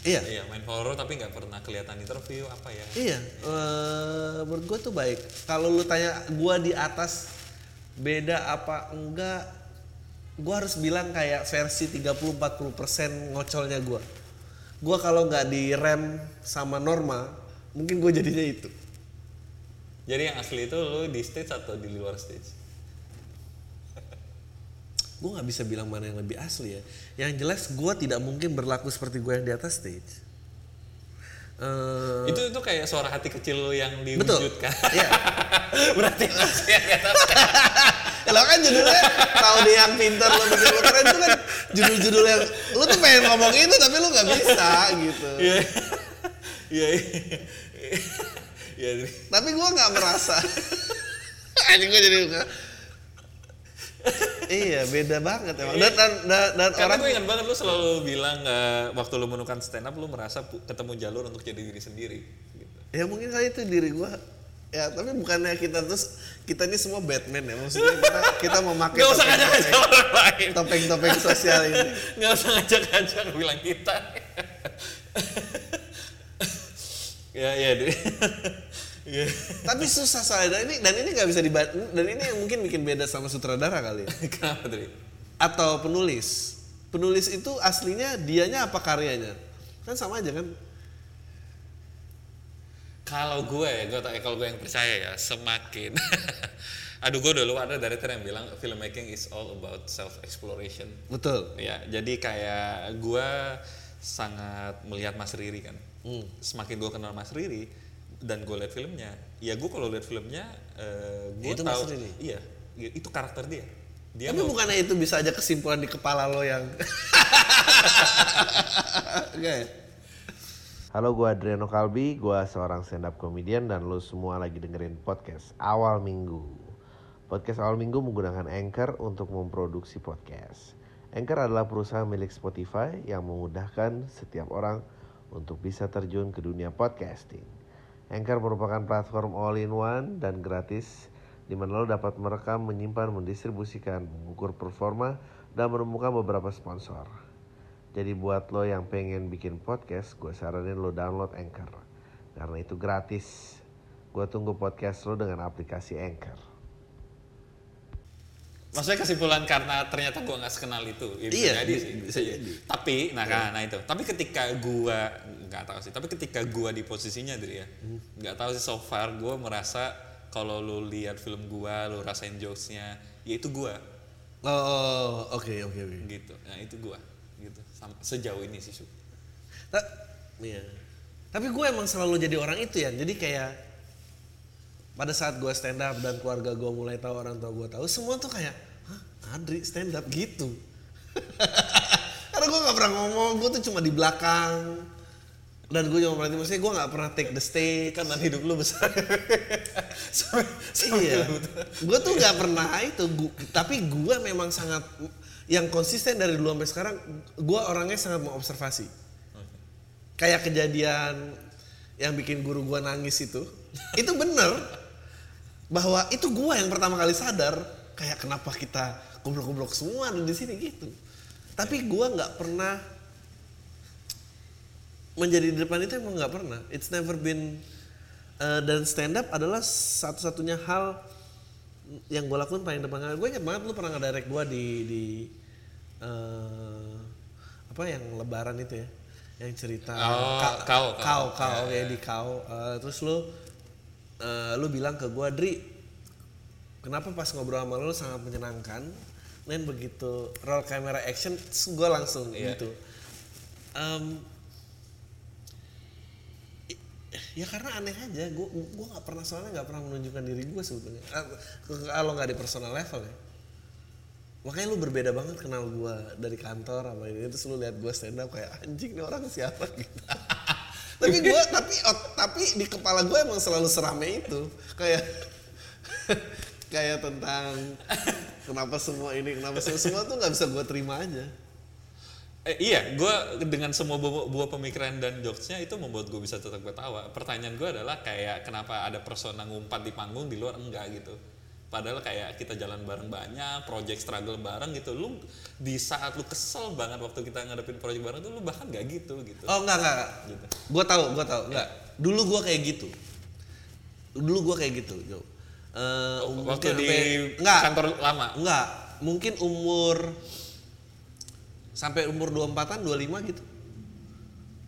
Speaker 1: Iya.
Speaker 2: iya main horror tapi nggak pernah kelihatan interview apa ya
Speaker 1: Iya, eh, menurut gue tuh baik. Kalau lu tanya gue di atas beda apa enggak, gue harus bilang kayak versi 30-40% ngocolnya gue. Gue kalau nggak direm sama norma, mungkin gue jadinya itu.
Speaker 2: jadi yang asli itu lu di stage atau di luar stage
Speaker 1: Gue nggak bisa bilang mana yang lebih asli ya. Yang jelas gue tidak mungkin berlaku seperti gue yang di atas stage. Eh,
Speaker 2: itu itu kayak suara hati kecil lu yang
Speaker 1: betul.
Speaker 2: diwujudkan
Speaker 1: Iya.
Speaker 2: berarti masih yang di atas
Speaker 1: lo kan judulnya tahu dia yang pintar lo bikin lo keren itu kan judul-judul yang lo tuh pengen ngomong itu tapi lo nggak bisa gitu.
Speaker 2: Iya. Iya iya. Iya
Speaker 1: tapi gue nggak merasa. Anjing gue jadi nggak iya beda banget emang. Dan dan dan, dan
Speaker 2: karena
Speaker 1: orang
Speaker 2: gue ingat banget lu selalu bilang eh, waktu lu menemukan stand up lu merasa ketemu jalur untuk jadi diri sendiri gitu.
Speaker 1: ya mungkin kali itu diri gue ya tapi bukannya kita terus kita ini semua Batman ya maksudnya kita kita memakai
Speaker 2: usah orang lain
Speaker 1: topeng-topeng sosial ini
Speaker 2: Gak usah ngajak-ngajak bilang kita Ya ya deh Iya
Speaker 1: tapi susah soalnya dan ini dan ini nggak bisa dibat dan ini yang mungkin bikin beda sama sutradara kali ya.
Speaker 2: Kenapa tadi?
Speaker 1: atau penulis. Penulis itu aslinya dianya apa karyanya? Kan sama aja kan?
Speaker 2: Kalau gue ya, gue tak kalau gue yang percaya ya semakin Aduh gue dulu ada director yang bilang filmmaking is all about self exploration
Speaker 1: Betul.
Speaker 2: Ya, jadi kayak gue sangat melihat Mas Riri kan.
Speaker 1: Hmm.
Speaker 2: Semakin gue kenal Mas Riri dan gue liat filmnya, ya gue kalau liat filmnya, eh gue
Speaker 1: Itu Mas
Speaker 2: tahu,
Speaker 1: Riri?
Speaker 2: iya, iya, itu karakter dia. Dia
Speaker 1: Tapi
Speaker 2: mau-
Speaker 1: bukannya itu bisa aja kesimpulan di kepala lo yang Enggak ya? Halo, gue Adriano Kalbi, gue seorang stand up comedian dan lo semua lagi dengerin podcast Awal Minggu. Podcast Awal Minggu menggunakan Anchor untuk memproduksi podcast. Anchor adalah perusahaan milik Spotify yang memudahkan setiap orang untuk bisa terjun ke dunia podcasting. Anchor merupakan platform all-in-one dan gratis di mana lo dapat merekam, menyimpan, mendistribusikan, mengukur performa, dan menemukan beberapa sponsor. Jadi buat lo yang pengen bikin podcast, gue saranin lo download Anchor. Karena itu gratis. Gue tunggu podcast lo dengan aplikasi Anchor.
Speaker 2: Maksudnya kesimpulan karena ternyata gue nggak sekenal itu. Ya, bisa
Speaker 1: Iya,
Speaker 2: jadi sih.
Speaker 1: bisa jadi.
Speaker 2: Tapi, nah, nah, nah itu. Tapi ketika gue nggak tahu sih. Tapi ketika gue di posisinya dari ya,
Speaker 1: Hmm.
Speaker 2: nggak tahu sih so far gue merasa kalau lu lihat film gue, lu rasain jokesnya, ya itu gue
Speaker 1: Oh, oke oke oke.
Speaker 2: gitu. Nah itu gue sejauh ini sih Su.
Speaker 1: Ta- Iya. Tapi gue emang selalu jadi orang itu ya. Jadi kayak pada saat gue stand up dan keluarga gue mulai tahu orang tua gue tahu, semua tuh kayak, hah Adri stand up gitu. Karena gue nggak pernah ngomong, gue tuh cuma di belakang. dan gue cuma berarti maksudnya gue nggak pernah take the stage
Speaker 2: Karena hidup lu besar. sampai, sampai
Speaker 1: iya gue tuh nggak pernah itu Gu- tapi gue memang sangat yang konsisten dari dulu sampai sekarang gue orangnya sangat mengobservasi. Kayak kejadian yang bikin guru gue nangis itu itu bener. Bahwa itu gue yang pertama kali sadar kayak kenapa kita goblok-goblok semua ada di sini gitu. Tapi gue nggak pernah menjadi di depan itu emang nggak pernah. It's never been uh, dan stand up adalah satu-satunya hal yang gue lakuin paling depan kali gue ingat banget lu pernah ngedirect gue di di uh, apa yang lebaran itu ya? Yang cerita
Speaker 2: Oh,
Speaker 1: Ka-
Speaker 2: kau, kau.
Speaker 1: kau kau
Speaker 2: Ya,
Speaker 1: ya di kau. Uh, terus lu uh, lu bilang ke gue Dri kenapa pas ngobrol sama lu sangat menyenangkan? Dan begitu roll camera action gue langsung
Speaker 2: Iya.
Speaker 1: gitu. I- ya karena aneh aja. Gue gue nggak pernah soalnya nggak pernah menunjukkan diri gue sebetulnya. Ah, kalau nggak di personal level ya. Makanya lu berbeda banget kenal gue dari kantor apa ini terus lu lihat gue stand up kayak anjing nih orang siapa? Gitu. Tapi gue tapi ot- tapi di kepala gue emang selalu serame itu. Kayak kayak tentang kenapa semua ini kenapa semua, semua tuh nggak bisa gue terima aja
Speaker 2: Eh, iya, gue dengan semua buah, buah pemikiran dan jokesnya itu membuat gue bisa tetap ketawa. Pertanyaan gue adalah kayak kenapa ada persona ngumpat di panggung di luar enggak gitu. Padahal kayak kita jalan bareng banyak, project struggle bareng gitu. Lu di saat lu kesel banget waktu kita ngadepin project bareng tuh lu bahkan gak gitu gitu.
Speaker 1: oh enggak enggak, enggak.
Speaker 2: Gitu.
Speaker 1: gue tahu gue tahu enggak dulu gue kayak gitu dulu gue kayak gitu Jo. Eh,
Speaker 2: waktu di
Speaker 1: sampai- enggak
Speaker 2: kantor lama.
Speaker 1: enggak mungkin umur sampai umur 24-an 25 gitu.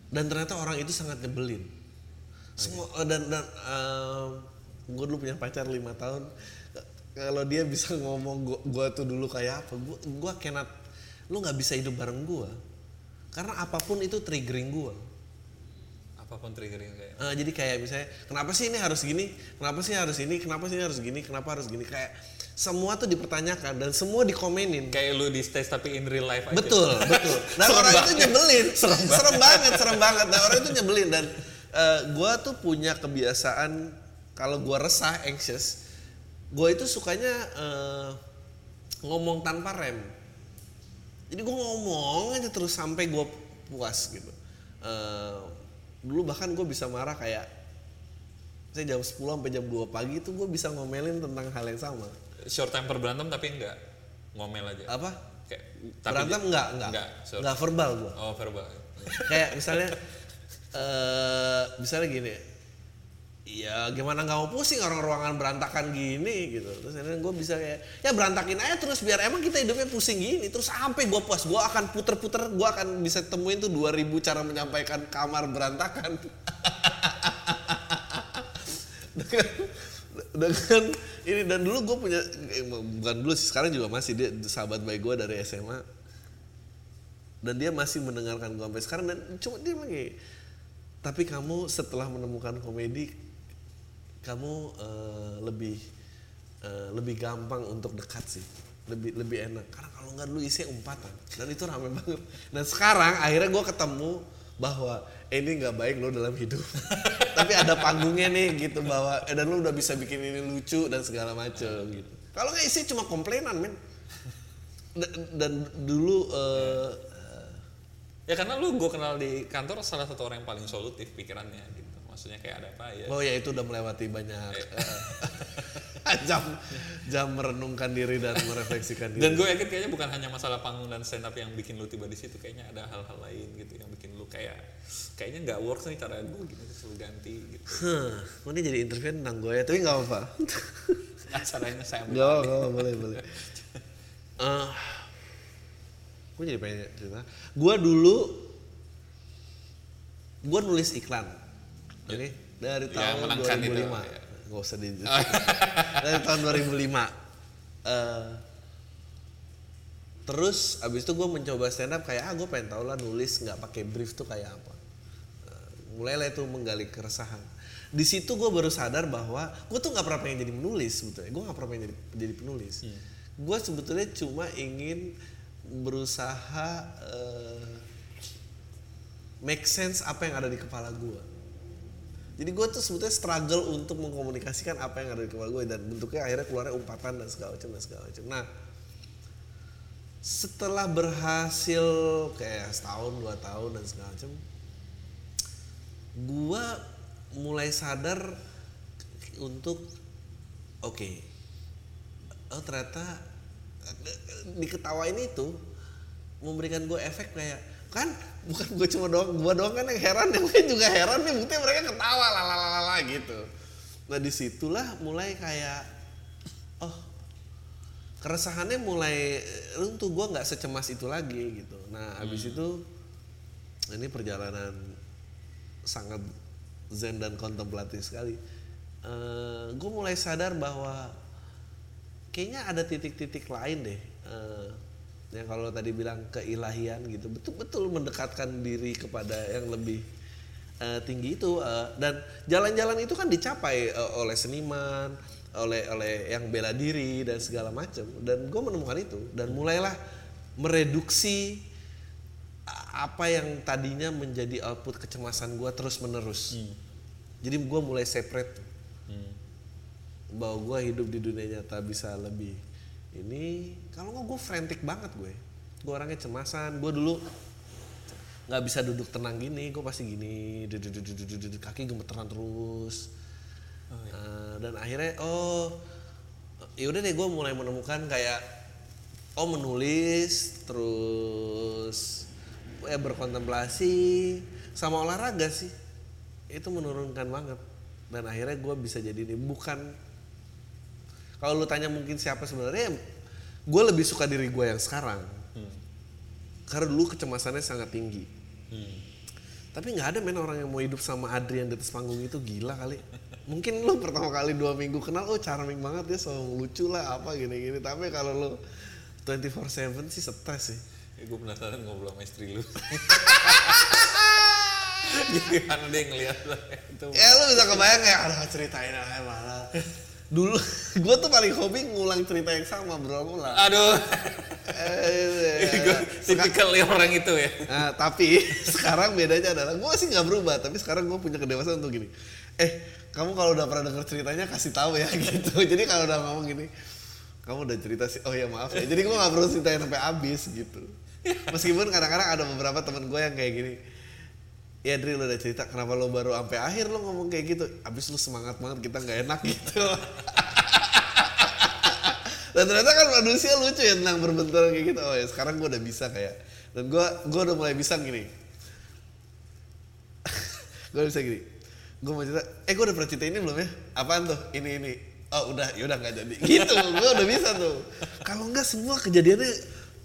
Speaker 1: Dan ternyata orang itu sangat nyebelin. Semua eh, dan dan gue dulu punya pacar lima tahun. Kalau dia bisa ngomong gua, gua tuh dulu kayak apa? Gua gua cannot lu nggak bisa hidup bareng gua. Karena apa pun itu triggering gua
Speaker 2: Apa pun triggernya kayak.
Speaker 1: Eh, jadi kayak misalnya kenapa sih ini harus gini kenapa sih harus ini kenapa sih ini harus gini kenapa harus gini kayak semua tuh dipertanyakan dan semua dikomenin
Speaker 2: Kayak lu di stage tapi in real life aja.
Speaker 1: Betul, betul. Dan
Speaker 2: Serem
Speaker 1: orang itu
Speaker 2: banget.
Speaker 1: nyebelin. Serem, banget, serem banget. Dan orang itu nyebelin dan eh, gua tuh punya kebiasaan kalau gua resah, anxious, gua itu sukanya eh, ngomong tanpa rem. Jadi gua ngomong aja terus sampai gua puas gitu. Eh, dulu bahkan gue bisa marah kayak saya jam 10 sampai jam 2 pagi itu gue bisa ngomelin tentang hal yang sama.
Speaker 2: Short temper berantem tapi enggak ngomel aja.
Speaker 1: Apa?
Speaker 2: Kayak
Speaker 1: Berantem enggak, enggak.
Speaker 2: Enggak, short.
Speaker 1: Enggak verbal gua.
Speaker 2: Oh, verbal.
Speaker 1: kayak misalnya eh misalnya gini ya gimana nggak mau pusing orang ruangan berantakan gini gitu. Terus akhirnya gue bisa kayak ya berantakin aja terus biar emang kita hidupnya pusing gini. Terus sampai gue puas gue akan puter-puter gue akan bisa temuin tuh 2000 cara menyampaikan kamar berantakan. Dengan dengan ini dan dulu gue punya eh, bukan dulu sih sekarang juga masih dia sahabat baik gue dari SMA dan dia masih mendengarkan gue sampai sekarang dan cuma dia lagi tapi kamu setelah menemukan komedi kamu eh, lebih eh, lebih gampang untuk dekat sih. Lebih lebih enak. Karena kalau nggak dulu isinya umpatan. Dan itu rame banget. Dan sekarang akhirnya gue ketemu bahwa eh, ini nggak baik lo dalam hidup. Tapi ada panggungnya nih gitu bahwa eh, dan lo udah bisa bikin ini lucu dan segala macem gitu. Kalau nggak isi cuma komplainan men. Dan, dan dulu eh,
Speaker 2: Ya karena lu gue kenal di kantor salah satu orang yang paling solutif pikirannya gitu. Maksudnya kayak ada apa ya.
Speaker 1: Oh ya itu udah melewati banyak eh, jam jam merenungkan diri dan merefleksikan diri.
Speaker 2: Dan gue yakin kayaknya bukan hanya masalah panggung dan stand up yang bikin lu tiba di situ, kayaknya ada hal-hal lain gitu yang bikin lu kayak kayaknya nggak works nih cara gue gitu terus lu ganti gitu.
Speaker 1: Huh, ini jadi interview tentang gue ya, tapi nggak apa-apa.
Speaker 2: Acaranya saya
Speaker 1: Nggak apa, nggak apa, boleh boleh. Eh, gue jadi pengen cerita. Gue dulu gue nulis iklan. Oke, dari
Speaker 2: Yang
Speaker 1: tahun
Speaker 2: menangkan itu,
Speaker 1: 2005.
Speaker 2: ya.
Speaker 1: Gak usah di dari tahun 2005. Eh, terus abis itu gue mencoba stand up kayak ah gue pengen tau lah nulis nggak pakai brief tuh kayak apa. Eh, mulailah itu menggali keresahan. Di situ gue baru sadar bahwa gue tuh nggak pernah pengen jadi menulis sebetulnya. Gue nggak pernah pengen jadi, jadi penulis. Gue sebetulnya cuma ingin berusaha eh, make sense apa yang ada di kepala gue jadi gue tuh sebetulnya struggle untuk mengkomunikasikan apa yang ada di kepala gue dan bentuknya akhirnya keluarnya umpatan dan segala macam dan segala macam. Nah setelah berhasil kayak setahun dua tahun dan segala macam gue mulai sadar untuk oke okay, oh ternyata diketawain itu memberikan gue efek kayak kan bukan gue cuma doang gue doang kan yang heran yang lain juga heran nih buktinya mereka ketawa lalalala gitu. Nah di situlah mulai kayak oh keresahannya mulai untuk gue nggak secemas itu lagi gitu. Nah abis itu ini perjalanan sangat zen dan kontemplatif sekali. Uh, gue mulai sadar bahwa kayaknya ada titik-titik lain deh uh, yang kalau tadi bilang keilahian gitu betul-betul mendekatkan diri kepada yang lebih uh, tinggi itu uh, dan jalan-jalan itu kan dicapai uh, oleh seniman oleh oleh yang bela diri dan segala macam dan gue menemukan itu dan mulailah mereduksi apa yang tadinya menjadi output kecemasan gue terus menerus hmm. jadi gue mulai separate hmm. bahwa gue hidup di dunia nyata bisa lebih ini kalau nggak gue frantic banget gue. Gue orangnya cemasan. Gue dulu nggak bisa duduk tenang gini gue pasti gini kaki gemeteran terus. Oh, iya. uh, dan akhirnya oh yaudah deh gue mulai menemukan kayak oh menulis terus ya berkontemplasi sama olahraga sih. Itu menurunkan banget. Dan akhirnya gue bisa jadi ini bukan kalau lu tanya mungkin siapa sebenarnya gue lebih suka diri gue yang sekarang. Hmm. karena dulu kecemasannya sangat tinggi. Hmm. tapi nggak ada men orang yang mau hidup sama Adrian di atas panggung itu gila kali. Mungkin lu pertama kali dua minggu kenal oh charming banget ya so lucu lah apa gini-gini. Tapi kalau lu 24/7 sih stres sih.
Speaker 2: Ya, gue penasaran ngobrol sama istri lu. Gimana dia ngeliat
Speaker 1: itu ya lu bisa kebayang ya aduh ceritain aja malah dulu gue tuh paling hobi ngulang cerita yang sama bro ngulang.
Speaker 2: Aduh. Gue tipikal orang itu ya.
Speaker 1: Nah, tapi sekarang bedanya adalah gue sih nggak berubah tapi sekarang gue punya kedewasaan untuk gini. Eh kamu kalau udah pernah denger ceritanya kasih tahu ya gitu. Jadi kalau udah ngomong gini kamu udah cerita sih? Oh ya maaf ya. Jadi gue nggak perlu ceritain sampai habis gitu. Meskipun kadang-kadang ada beberapa temen gue yang kayak gini. Ya Dri lo udah cerita kenapa lo baru sampai akhir lo ngomong kayak gitu. Abis lo semangat banget kita nggak enak gitu. Dan ternyata kan manusia lucu ya tentang berbenturan kayak gitu. Oh ya sekarang gue udah bisa kayak. Dan gue gue udah mulai bisa gini. gue bisa gini. Gue mau cerita. Eh gue udah pernah cerita ini belum ya? Apaan tuh? Ini ini. Oh udah, yaudah nggak jadi. Gitu, gue udah bisa tuh. Kalau nggak semua kejadiannya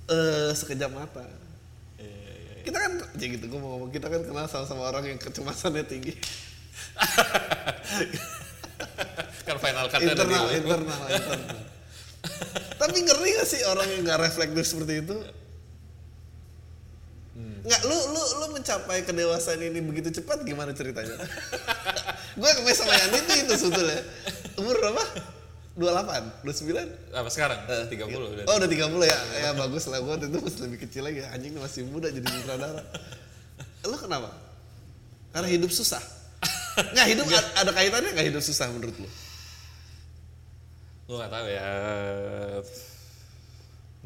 Speaker 1: uh, sekejap mata. Kita kan, ya gitu, gue mau ngomong, kita kan kenal sama-sama orang yang kecemasannya tinggi.
Speaker 2: kan final cut
Speaker 1: internal, internal, internal, internal. Tapi ngeri gak sih orang yang gak reflektif seperti itu? Hmm. Nggak, lu lu lu mencapai kedewasaan ini begitu cepat gimana ceritanya? gue kemarin sama Yandi itu itu sebetulnya. Umur berapa? 28, 29?
Speaker 2: Apa sekarang? Uh, 30 udah.
Speaker 1: Oh, udah 30 ya. Ya bagus lah gua itu masih lebih kecil lagi. Anjing masih muda jadi sutradara. Lu kenapa? Karena hidup susah. Nggak hidup ada kaitannya nggak hidup susah menurut lu?
Speaker 2: Gue gak tahu ya.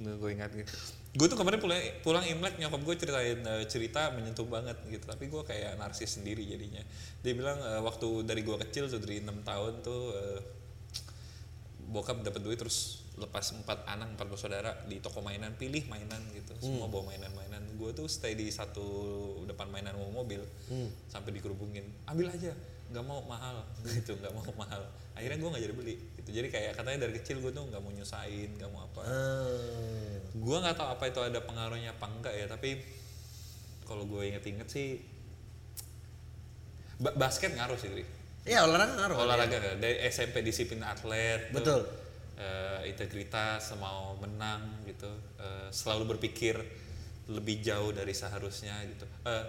Speaker 2: Nggak gue ingat gitu. Gue tuh kemarin pulang, pulang Imlek nyokap gue ceritain uh, cerita menyentuh banget gitu. Tapi gue kayak narsis sendiri jadinya. Dia bilang uh, waktu dari gue kecil tuh dari enam tahun tuh uh, bokap dapat duit terus lepas empat anak empat bersaudara di toko mainan pilih mainan gitu. Hmm. semua bawa mainan-mainan. Gue tuh stay di satu depan mainan mau mobil hmm. sampai dikerubungin. Ambil aja nggak mau mahal. Gitu nggak mau mahal. Akhirnya gue nggak jadi beli gitu. Jadi kayak katanya dari kecil gue tuh nggak mau nyusahin nggak mau apa. Hmm. gue nggak tahu apa itu ada pengaruhnya apa enggak ya tapi kalau gue inget-inget sih basket ngaruh sih
Speaker 1: Iya olahraga ngaruh.
Speaker 2: Olahraga ya. dari SMP disiplin atlet.
Speaker 1: Betul.
Speaker 2: Tuh, uh, integritas, mau menang gitu, uh, selalu berpikir lebih jauh dari seharusnya gitu. Uh,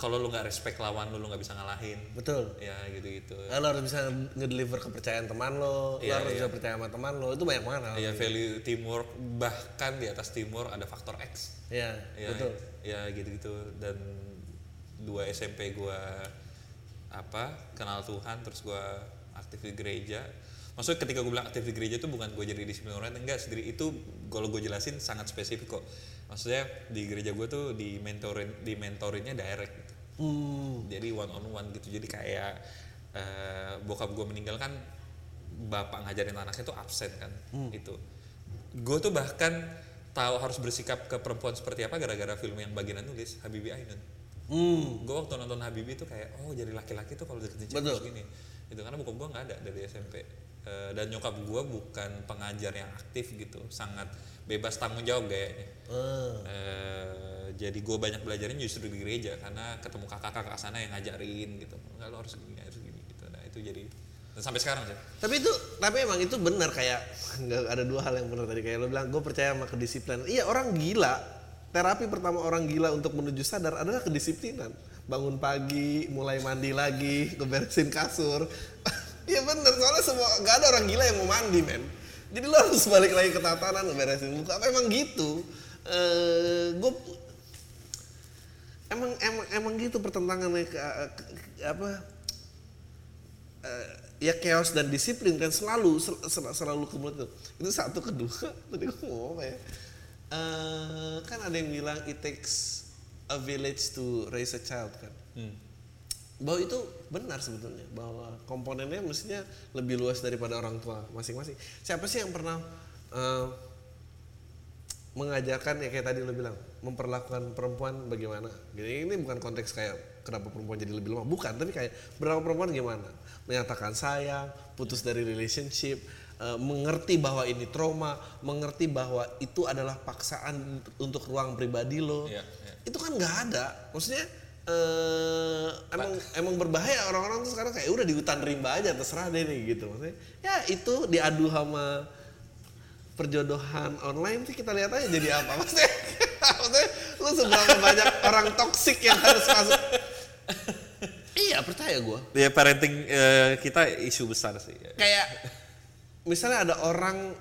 Speaker 2: kalau lu nggak respect lawan lu, lu nggak bisa ngalahin.
Speaker 1: Betul.
Speaker 2: Ya gitu-gitu.
Speaker 1: Lu harus bisa ngedeliver kepercayaan teman lo, ya, lu harus iya. bisa percaya sama teman lo, itu banyak banget.
Speaker 2: Iya, value teamwork, bahkan di atas teamwork ada faktor X.
Speaker 1: Iya,
Speaker 2: ya,
Speaker 1: betul.
Speaker 2: Ya gitu-gitu dan dua SMP gue apa kenal Tuhan terus gue aktif di gereja. Maksudnya ketika gue bilang aktif di gereja itu bukan gue jadi disiplin orang enggak. Sendiri itu kalau gue jelasin sangat spesifik kok. Maksudnya di gereja gue tuh di mentorin di mentorinnya direct gitu.
Speaker 1: Hmm.
Speaker 2: jadi one on one gitu. Jadi kayak eh, bokap gue meninggal kan bapak ngajarin anaknya tuh absen kan itu gue tuh bahkan tahu harus bersikap ke perempuan seperti apa gara-gara film yang bagian nulis Habibie Ainun
Speaker 1: Hmm.
Speaker 2: gue waktu nonton Habibie tuh kayak oh jadi laki-laki tuh kalau deketin cewek harus gini. Itu karena bokap gue nggak ada dari SMP Eh, dan nyokap gue bukan pengajar yang aktif gitu sangat bebas tanggung jawab kayaknya
Speaker 1: Ah.
Speaker 2: Eh, jadi gue banyak belajarnya justru di gereja karena ketemu kakak-kakak sana yang ngajarin gitu. Nggak lo harus gini harus gini gitu. Nah itu jadi dan sampai sekarang sih
Speaker 1: Tapi itu tapi emang itu benar kayak nggak ada dua hal yang benar tadi. Kayak lo bilang gue percaya sama kedisiplinan. Iya orang gila terapi pertama orang gila untuk menuju sadar adalah kedisiplinan. Bangun pagi, mulai mandi lagi, ngeberesin kasur. Iya bener soalnya semua nggak ada orang gila yang mau mandi men. Jadi lo harus balik lagi ke tatanan ngeberesin muka. Memang gitu. Eh gue emang emang emang gitu pertentangannya ke, ke- ke- apa eh, ya chaos dan disiplin kan selalu sel- sel- selalu kemudian itu itu satu kedua tadi gue mau apa ya Eh, kan ada yang bilang it takes a village to raise a child kan?
Speaker 2: Hmm.
Speaker 1: bahwa itu benar sebetulnya bahwa komponennya mestinya lebih luas daripada orang tua masing-masing. Siapa sih yang pernah eh, mengajarkan ya kayak tadi lo bilang memperlakukan perempuan bagaimana? Jadi ini bukan konteks kayak kenapa perempuan jadi lebih lemah. Bukan tapi kayak berapa perempuan gimana? Menyatakan sayang putus dari relationship mengerti bahwa ini trauma mengerti bahwa itu adalah paksaan untuk ruang pribadi lo.
Speaker 2: Iya, iya.
Speaker 1: itu kan nggak ada. Maksudnya eh emang emang berbahaya. Orang-orang tuh sekarang kayak udah di hutan rimba aja terserah deh nih gitu. Maksudnya ya itu diadu sama perjodohan online sih kita lihat aja jadi apa. Maksudnya maksudnya lu seberapa banyak orang toksik yang harus masuk. Iya percaya gua.
Speaker 2: Ya parenting eh, kita isu besar sih.
Speaker 1: Kayak misalnya ada orang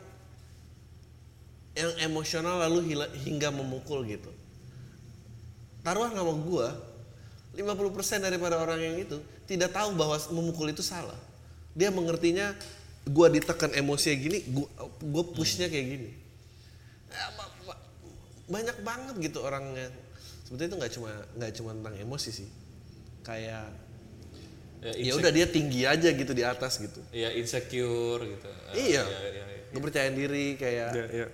Speaker 1: yang emosional lalu hingga memukul gitu. Taruhan sama gua 50% daripada orang yang itu tidak tahu bahwa memukul itu salah. Dia mengertinya gua ditekan emosi gini gua, gua pushnya kayak gini. Ya, ba- ba- banyak banget gitu orangnya. Sebetulnya itu nggak cuma nggak cuma tentang emosi sih. Kayak
Speaker 2: ya,
Speaker 1: ya udah dia tinggi aja gitu di atas gitu
Speaker 2: ya insecure gitu Eh,
Speaker 1: Iya.
Speaker 2: ya, ya, ya.
Speaker 1: kepercayaan diri kayak
Speaker 2: Ya, ya.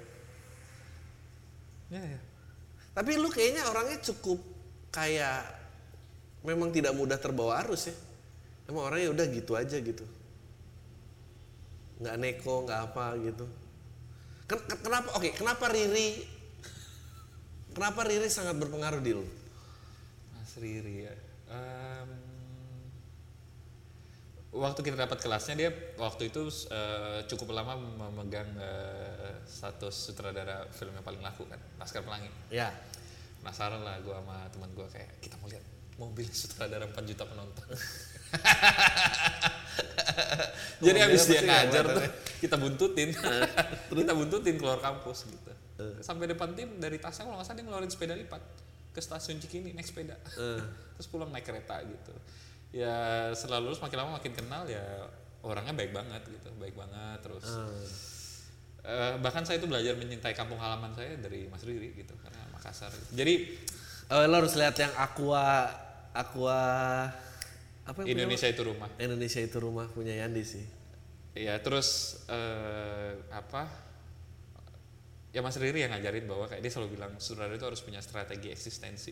Speaker 2: Ya, ya.
Speaker 1: tapi lu kayaknya orangnya cukup kayak memang tidak mudah terbawa arus ya emang orangnya udah gitu aja gitu nggak neko nggak apa gitu Ken- ken- kenapa oke kenapa Riri kenapa Riri sangat berpengaruh di lu
Speaker 2: Mas Riri ya. Waktu kita dapat kelasnya dia waktu itu eh, cukup lama memegang eh, status sutradara film yang paling laku kan, Laskar Pelangi.
Speaker 1: ya
Speaker 2: Penasaran lah gue sama teman gue kayak kita mau lihat mobil sutradara 4 juta penonton. Jadi habis dia ngajar tuh kita buntutin, kita buntutin keluar kampus gitu. Sampai depan tim dari tasnya kalau nggak salah dia ngeluarin sepeda lipat ke stasiun Cikini naik sepeda, terus pulang naik kereta gitu. Ya selalu lulus makin lama makin kenal ya orangnya baik banget gitu, baik banget terus. Eh, bahkan saya itu belajar mencintai kampung halaman saya dari Mas Riri gitu karena Makassar. Jadi
Speaker 1: oh, lo harus lihat yang aqua aqua apa yang
Speaker 2: Indonesia itu rumah.
Speaker 1: Indonesia itu rumah punya Yandi sih
Speaker 2: Ya terus eh, apa? Ya Mas Riri yang ngajarin bahwa kayak dia selalu bilang sutradara itu harus punya strategi eksistensi.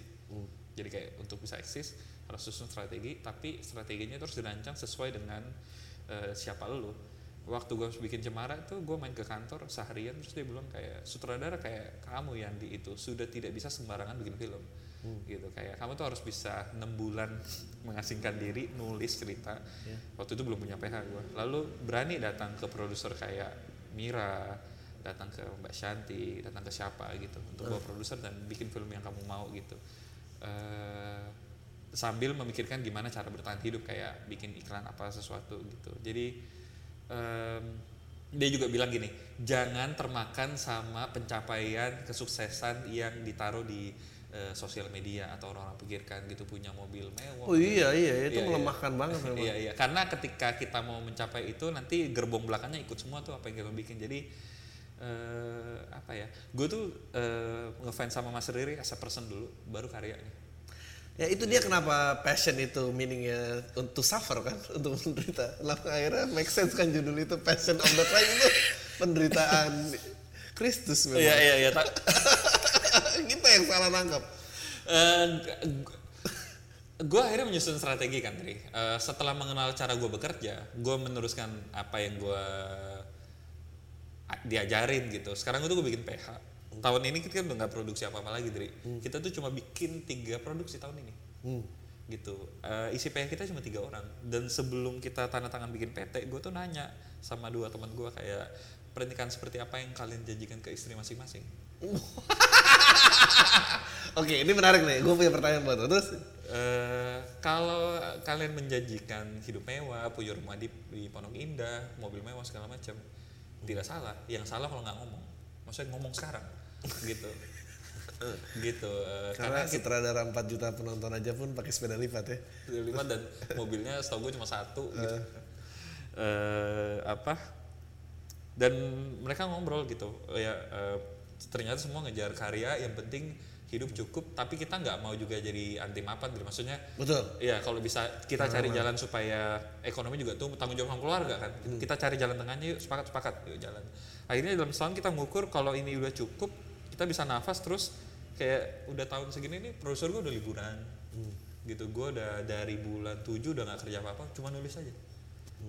Speaker 2: Jadi kayak untuk bisa eksis harus susun strategi, tapi strateginya itu harus dirancang sesuai dengan eh, siapa lu. Waktu gue bikin Cemara itu gue main ke kantor seharian terus dia bilang kayak sutradara kayak kamu yang di itu sudah tidak bisa sembarangan bikin film. gitu kayak kamu tuh harus bisa enam bulan mengasingkan diri nulis cerita. Waktu itu belum punya PH gue lalu berani datang ke produser kayak Mira datang ke Mbak Shanti datang ke siapa gitu untuk bawa produser dan bikin film yang kamu mau gitu Eh, sambil memikirkan gimana cara bertahan hidup kayak bikin iklan apa sesuatu gitu jadi em, dia juga bilang gini jangan termakan sama pencapaian kesuksesan yang ditaruh di eh, sosial media atau orang-orang pikirkan gitu punya mobil mewah
Speaker 1: Oh iya iya itu
Speaker 2: Iya, iya.
Speaker 1: melemahkan banget memang.
Speaker 2: Iya iya karena ketika kita mau mencapai itu nanti gerbong belakangnya ikut semua tuh apa yang kita bikin jadi eh apa ya gue tuh eh, ngefans sama Mas Riri as a person dulu baru karyanya
Speaker 1: Ya itu dia kenapa passion itu meaningnya untuk suffer kan untuk menderita. Lalu akhirnya make sense kan judul itu passion of the Christ itu penderitaan Kristus memang.
Speaker 2: iya iya iya
Speaker 1: Kita yang salah nangkap.
Speaker 2: gue akhirnya menyusun strategi kan Tri Eh, setelah mengenal cara gue bekerja gue meneruskan apa yang gue diajarin gitu. Sekarang itu gue bikin PH tahun ini kita kan udah nggak produksi apa apa lagi Tri kita tuh cuma bikin tiga produksi tahun ini.
Speaker 1: Hmm.
Speaker 2: gitu. Eh, isi PH kita cuma tiga orang. Dan sebelum kita tanda tangan bikin PT gue tuh nanya sama dua teman gue kayak pernikahan seperti apa yang kalian janjikan ke istri masing-masing?
Speaker 1: Oke ini menarik nih. Gue punya pertanyaan buat lo. Terus?
Speaker 2: Eh, kalau kalian menjanjikan hidup mewah, punya rumah di, di Pondok Indah, mobil mewah segala macam, tidak salah. Yang salah kalau nggak ngomong. Maksudnya ngomong sekarang, gitu. gitu. eh,
Speaker 1: karena
Speaker 2: karena kita
Speaker 1: sutradara 4 juta penonton aja pun pakai sepeda lipat ya.
Speaker 2: lipat dan mobilnya setahu gue cuma satu gitu. Eh, apa? Dan mereka ngobrol gitu. Ya eh, ternyata semua ngejar karya, yang penting hidup cukup. Tapi kita nggak mau juga jadi anti mapan. gitu. Maksudnya
Speaker 1: Betul.
Speaker 2: Iya, kalau bisa kita cari jalan supaya ekonomi juga tuh tanggung jawab sama keluarga kan. Kita cari jalan tengahnya yuk, sepakat sepakat yuk jalan. Akhirnya dalam setahun kita ngukur kalau ini udah cukup, kita bisa nafas terus kayak udah tahun segini nih produser gue udah liburan. Gitu, gue udah dari bulan 7 udah nggak kerja apa-apa, cuma nulis aja.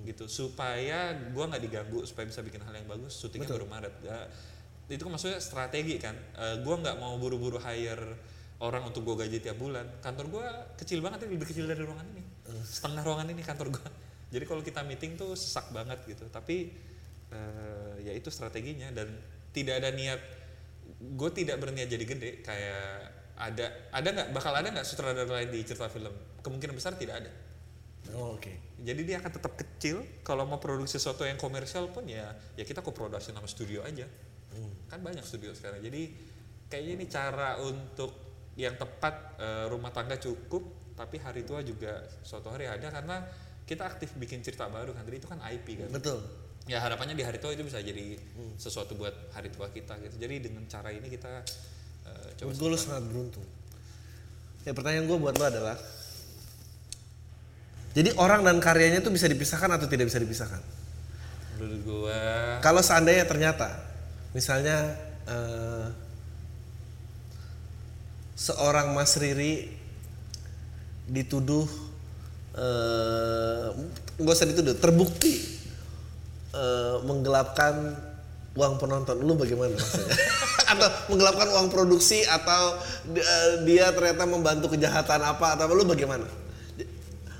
Speaker 2: Gitu, supaya gue nggak diganggu, supaya bisa bikin hal yang bagus. Syutingnya baru Maret. Ya, itu kan maksudnya strategi kan. Eh, gue nggak mau buru-buru hire orang untuk gue gaji tiap bulan. Kantor gue kecil banget ini lebih kecil dari ruangan ini. Setengah ruangan ini kantor gue jadi kalau kita meeting tuh sesak banget gitu. Tapi eh, ya itu strateginya. Dan tidak ada niat gue tidak berniat jadi gede. Kayak ada ada nggak bakal ada nggak sutradara lain di cerita film? Kemungkinan besar tidak ada.
Speaker 1: Oh, Oke.
Speaker 2: jadi dia akan tetap kecil. Kalau mau produksi sesuatu yang komersial pun ya ya kita koproduksi sama studio aja kan banyak studio sekarang jadi kayaknya ini cara untuk yang tepat eh, rumah tangga cukup tapi hari tua juga suatu hari ada karena kita aktif bikin cerita baru kan jadi itu kan IP kan
Speaker 1: Betul.
Speaker 2: ya harapannya di hari tua itu bisa jadi sesuatu buat hari tua kita gitu jadi dengan cara ini kita eh, coba
Speaker 1: Gue lu sangat beruntung. Ya pertanyaan gue buat lo adalah, jadi orang dan karyanya itu bisa dipisahkan atau tidak bisa dipisahkan?
Speaker 2: menurut gua
Speaker 1: Kalau seandainya ternyata, misalnya eh, seorang Mas Riri dituduh, eh, nggak usah dituduh, terbukti eh, menggelapkan uang penonton, lu bagaimana rasanya? atau menggelapkan uang produksi atau di- dia ternyata membantu kejahatan apa atau lu bagaimana?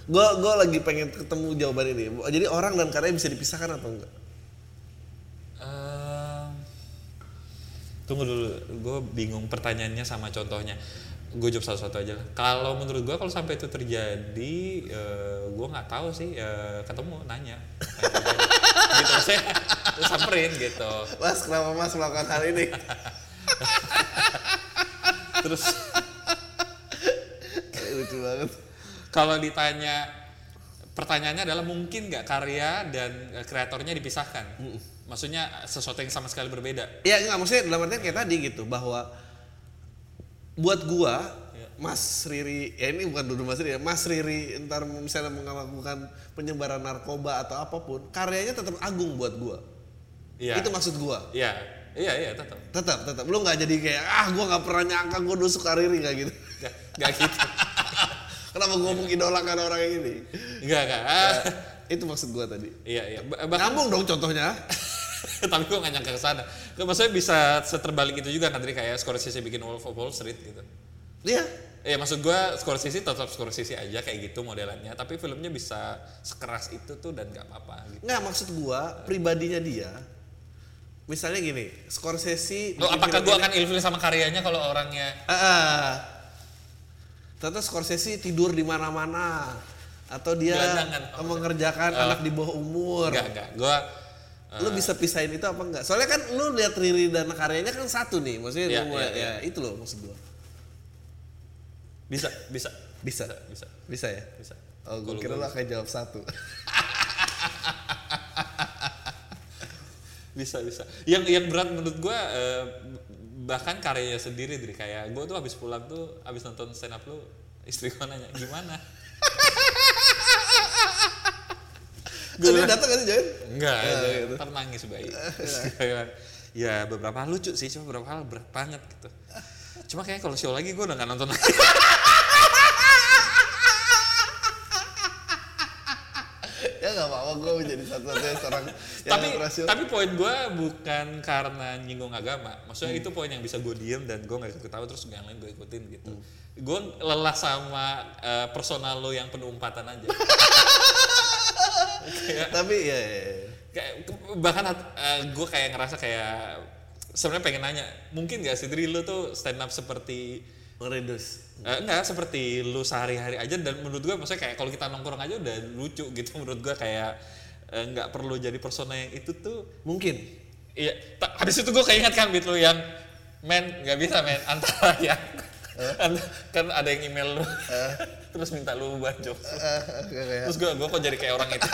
Speaker 1: Gue gue lagi pengen ketemu jawaban ini. Jadi orang dan karya bisa dipisahkan atau enggak?
Speaker 2: Tunggu dulu, gue bingung pertanyaannya sama contohnya. Gue jawab satu-satu aja lah. Kalau menurut gue kalau sampai itu terjadi, gue nggak tahu sih. eh, ketemu, nanya. Gitu saya samperin gitu.
Speaker 1: Mas kenapa Mas melakukan hal ini?
Speaker 2: Terus
Speaker 1: Lucu banget.
Speaker 2: kalau ditanya pertanyaannya adalah mungkin nggak karya dan eh, kreatornya dipisahkan? Maksudnya sesuatu yang sama sekali berbeda.
Speaker 1: Iya enggak maksudnya dalam artian kayak tadi gitu bahwa buat gua
Speaker 2: Iya.
Speaker 1: Mas Riri ya ini bukan dulu Mas Riri ya Mas Riri ntar misalnya melakukan penyebaran narkoba atau apa pun karyanya tetap agung buat gua
Speaker 2: Iya.
Speaker 1: itu maksud gua
Speaker 2: Iya, iya, iya tetap.
Speaker 1: tetap tetap lu nggak jadi kayak ah gua nggak pernah nyangka gua nusuk Riri kayak gitu
Speaker 2: Nggak, gitu.
Speaker 1: kenapa gua mau idolakan orang yang ini
Speaker 2: Nggak, nggak. Ah,
Speaker 1: itu maksud gua tadi
Speaker 2: Iya, iya. Bahkan-
Speaker 1: nyambung dong contohnya
Speaker 2: tapi gue gak nyangka ke sana. Maksudnya bisa seterbalik itu juga kan tadi kayak Scorsese bikin Wolf of Wall Street gitu.
Speaker 1: iya
Speaker 2: Ya maksud gua Scorsese tetap Scorsese aja kayak gitu modelannya, tapi filmnya bisa sekeras itu tuh dan nggak apa-apa gitu.
Speaker 1: nggak maksud gua pribadinya dia misalnya gini Scorsese
Speaker 2: Lo apakah gua akan ilfil sama karyanya kalau orangnya
Speaker 1: Ah, ah. ternyata Scorsese tidur di mana-mana atau dia
Speaker 2: Gelandangan.
Speaker 1: mengerjakan anak di bawah umur.
Speaker 2: enggak enggak. Gua
Speaker 1: Lu bisa pisahin itu apa enggak? Soalnya kan lu lihat Riri dan karyanya kan satu nih, maksudnya
Speaker 2: Iya,
Speaker 1: lu mulai-
Speaker 2: iya,
Speaker 1: ya itu loh maksud gua.
Speaker 2: Bisa, bisa.
Speaker 1: Bisa.
Speaker 2: Bisa.
Speaker 1: Bisa ya?
Speaker 2: Bisa.
Speaker 1: Oh, gue
Speaker 2: Kalau
Speaker 1: kira
Speaker 2: gua
Speaker 1: lo akan jawab satu.
Speaker 2: bisa bisa yang yang berat menurut gua eh, bahkan karyanya sendiri dari kayak gua tuh habis pulang tuh habis nonton stand up lu istri gua nanya gimana
Speaker 1: Gue datang kan Join?
Speaker 2: enggak ya,
Speaker 1: gitu.
Speaker 2: ntar nangis bayi Kayak, ya beberapa hal lucu sih cuma beberapa hal berat banget gitu. Cuma kayak kalau show lagi gua udah nggak nonton lagi.
Speaker 1: Ya nggak apa-apa gue menjadi satu-satunya seorang yang
Speaker 2: tapi
Speaker 1: operasional.
Speaker 2: tapi poin gua bukan karena nyinggung agama. Maksudnya itu poin yang bisa gue diem dan gue nggak ikut ketawa terus yang lain gue ikutin gitu. Gue lelah sama eh, personal lo yang penuh umpatan aja kayak,
Speaker 1: tapi ya, ya, ya.
Speaker 2: kayak bahkan gue kayak ngerasa kayak sebenarnya pengen nanya mungkin gak sih Dri lo tuh stand up seperti
Speaker 1: meredus.
Speaker 2: eh, enggak seperti lu sehari-hari aja dan menurut gue maksudnya kayak kalau kita nongkrong aja udah lucu gitu menurut gue kayak eh, nggak perlu jadi persona yang itu tuh
Speaker 1: Mungkin.
Speaker 2: Iya, habis itu gue keinget kan beat lu yang men nggak bisa men antara yang ant- kan ada yang email lu. Terus minta lu ubah jokes
Speaker 1: Eh,
Speaker 2: terus gue gue kok jadi kayak orang itu?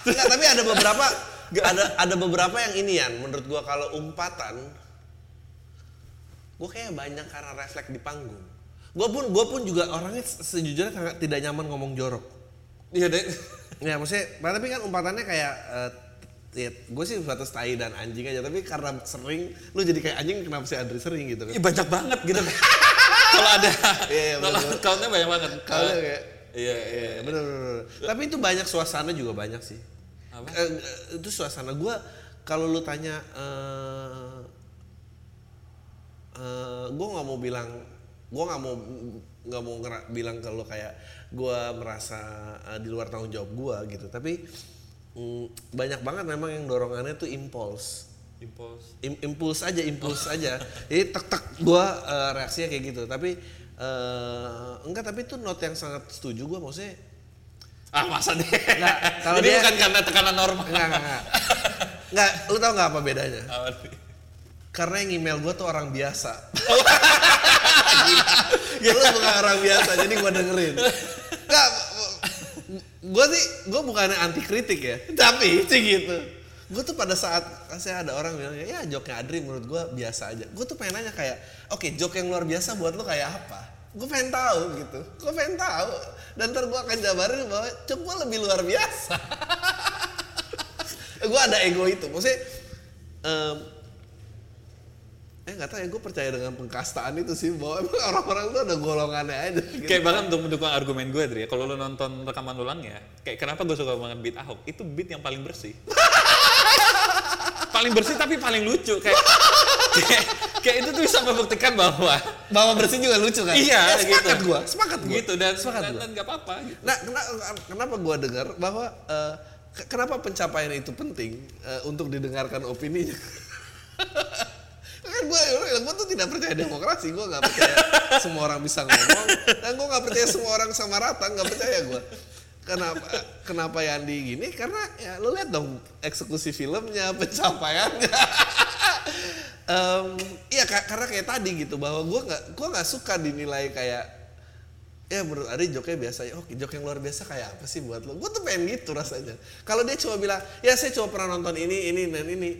Speaker 1: Nggak, tapi ada beberapa ada ada beberapa yang ini Yan, menurut gua kalau umpatan gua kayak banyak karena refleks di panggung. Gua pun gua pun juga orangnya se- sejujurnya sangat tidak nyaman ngomong jorok.
Speaker 2: iya deh.
Speaker 1: Ya maksudnya, tapi kan umpatannya kayak eh, ya, gue sih batas tai dan anjing aja tapi karena sering lu jadi kayak anjing kenapa sih Andri sering gitu kan
Speaker 2: Iya banyak banget gitu kalau ada
Speaker 1: Iya, iya,
Speaker 2: kalau accountnya banyak banget
Speaker 1: Kalau
Speaker 2: Eh,
Speaker 1: kayak
Speaker 2: iya iya
Speaker 1: Iya, bener, bener. Tapi itu banyak suasana juga banyak sih.
Speaker 2: Apa?
Speaker 1: Eh, itu suasana gue kalau lu tanya, eh eh, gue nggak mau bilang, gue nggak mau nggak mau bilang kalau kayak gue merasa eh, di luar tanggung jawab gue gitu. Tapi mm, banyak banget memang yang dorongannya tuh impuls.
Speaker 2: impulse
Speaker 1: Im- impuls aja, impuls aja. Jadi tek tek gue reaksinya kayak gitu. Tapi eh, enggak, tapi itu note yang sangat setuju gue maksudnya.
Speaker 2: ah masa deh
Speaker 1: Nggak, kalau
Speaker 2: ini
Speaker 1: dia-
Speaker 2: bukan karena tekanan normal
Speaker 1: Enggak, enggak, enggak. Enggak, lu tau nggak apa bedanya? Karena yang email gue tuh orang biasa. Gila. lu bukan orang biasa, jadi gue dengerin. Enggak, gue sih, gue bukannya anti kritik ya. Tapi sih gitu. Gue tuh pada saat saya ada orang bilang, ya joknya Adri menurut gue biasa aja. Gue tuh pengen nanya kayak, oke jok yang luar biasa buat lu kayak apa? Gue pengen tahu gitu. Gue pengen tahu. Dan ntar gue akan jabarin bahwa gue lebih luar biasa. gue ada ego itu maksudnya em, eh nggak tahu ya gue percaya dengan pengkastaan itu sih bahwa emang orang-orang tuh ada golongannya aja gitu.
Speaker 2: Kayak bahkan untuk mendukung argumen gue, Dri, kalau lu nonton rekaman ulang ya, kayak kenapa gue suka banget beat Ahok? Itu beat yang paling bersih. paling bersih tapi paling lucu kayak kayak, kayak itu tuh bisa membuktikan bahwa
Speaker 1: bahwa bersih juga lucu kan
Speaker 2: iya
Speaker 1: Ya, sepakat
Speaker 2: gitu.
Speaker 1: gue sepakat gue
Speaker 2: Gitu dan
Speaker 1: Sepakat
Speaker 2: dan,
Speaker 1: gua.
Speaker 2: dan gak apa-apa gitu.
Speaker 1: nah kenapa, kenapa gue dengar bahwa ke- kenapa pencapaian itu penting eh, untuk didengarkan opininya kan gue gue tuh tidak percaya demokrasi gue nggak percaya semua orang bisa ngomong dan gue nggak percaya semua orang sama rata nggak percaya gue kenapa kenapa Yandi gini? Karena ya lu lihat dong eksekusi filmnya pencapaiannya. Em, iya ka- karena kayak tadi gitu bahwa gue nggak gue nggak suka dinilai kayak ya menurut Ari joknya biasa ya oke jok yang luar biasa kayak apa sih buat lo gue tuh pengen gitu rasanya. Kalau dia cuma bilang ya saya cuma pernah nonton ini ini dan ini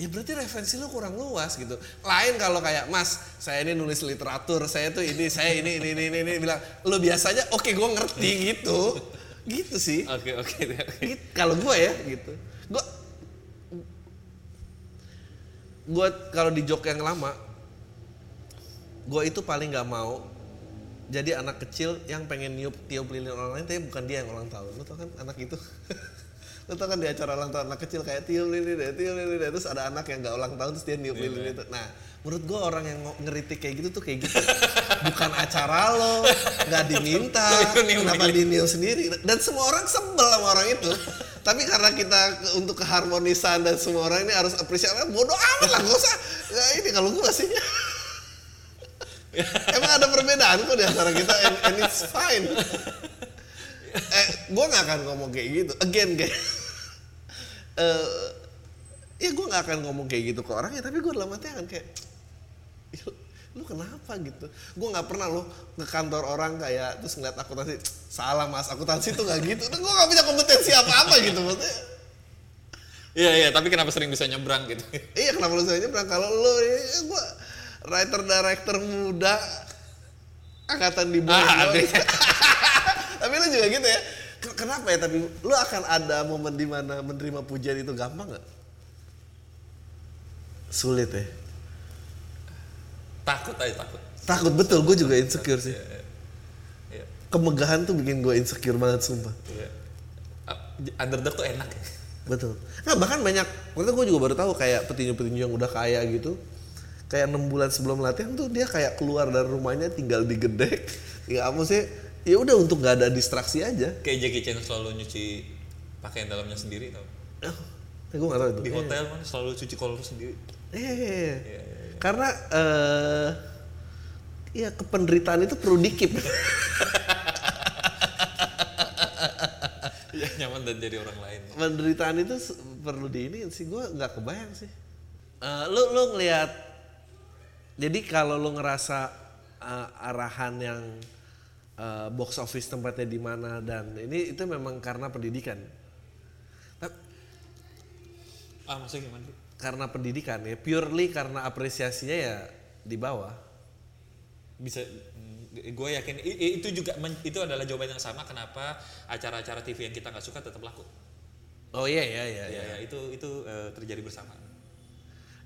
Speaker 1: ya berarti referensi lu kurang luas gitu. Lain kalau kayak mas saya ini nulis literatur saya tuh ini saya ini ini ini ini, ini. bilang lo biasanya oke gue ngerti gitu. Gitu sih.
Speaker 2: Oke oke oke.
Speaker 1: Gitu, kalau gue ya gitu. Gue gue kalau di jok yang lama gue itu paling nggak mau jadi anak kecil yang pengen niup tiup lilin orang lain tapi bukan dia yang ulang tahun. Lo tau kan anak itu tau kan di acara ulang tahun anak kecil kayak tiup lilin deh tiup lilin deh. Terus ada anak yang nggak ulang tahun terus dia niup lilin itu. Nah menurut gue orang yang ngeritik kayak gitu tuh kayak gitu. Bukan acara lo nggak diminta
Speaker 2: Itu niup
Speaker 1: kenapa diniup sendiri? Dan semua orang sebel sama orang itu. Tapi karena kita untuk keharmonisan dan semua orang ini harus appreciate bodoh amat lah gak usah. Nggak, ini kalau gue sih. Emang ada perbedaan kok di antara kita and, and it's fine eh gue nggak akan ngomong kayak gitu. Again kayak eh ya gue nggak akan ngomong kayak gitu ke orangnya tapi gue dalam hati akan kayak lu kenapa gitu? Gue nggak pernah lo ke kantor orang kayak terus ngeliat akuntansi salah mas akuntansi tuh nggak gitu. Gue nggak punya kompetensi apa apa gitu maksudnya.
Speaker 2: Iya iya, tapi kenapa sering bisa nyebrang gitu?
Speaker 1: iya kenapa lu saya nyebrang? Kalau lu ya, gue writer director muda angkatan di bawah
Speaker 2: Ah.
Speaker 1: tapi lu juga gitu ya. Ken- kenapa ya tapi lu akan ada momen di mana menerima pujian itu gampang nggak? Sulit ya.
Speaker 2: Takut aja takut.
Speaker 1: takut betul. Gue juga insecure sih.
Speaker 2: Iya.
Speaker 1: kemegahan tuh bikin gue insecure banget sumpah.
Speaker 2: Iya. Ah, Underdog tuh enak.
Speaker 1: betul. Nah bahkan banyak waktu gue juga baru tahu kayak petinju-petinju yang udah kaya gitu kayak enam bulan sebelum latihan tuh dia kayak keluar dari rumahnya tinggal di gedek ya apa sih ya udah untuk gak ada distraksi aja
Speaker 2: Kayak Jackie Chan selalu nyuci pakaian dalamnya sendiri tau.
Speaker 1: oh, gue gak tahu itu
Speaker 2: Di hotel kan selalu cuci kolor sendiri.
Speaker 1: Eh, iya, iya, iya.
Speaker 2: Iya, iya,
Speaker 1: karena eh ya kependeritaan itu perlu dikip
Speaker 2: Iya nyaman dan jadi orang lain.
Speaker 1: penderitaan itu perlu di ini sih gue nggak kebayang sih Eh, lu lu ngelihat jadi kalau lu ngerasa eh, arahan yang eh, box office tempatnya di mana dan ini itu memang karena pendidikan
Speaker 2: Ah maksudnya gimana?
Speaker 1: karena pendidikan ya purely karena apresiasinya ya di bawah
Speaker 2: Bisa gue yakin itu juga itu adalah jawaban yang sama kenapa acara-acara TV yang kita nggak suka tetap laku.
Speaker 1: oh iya iya iya,
Speaker 2: Ya,
Speaker 1: iya.
Speaker 2: ya, itu itu eh, terjadi bersama.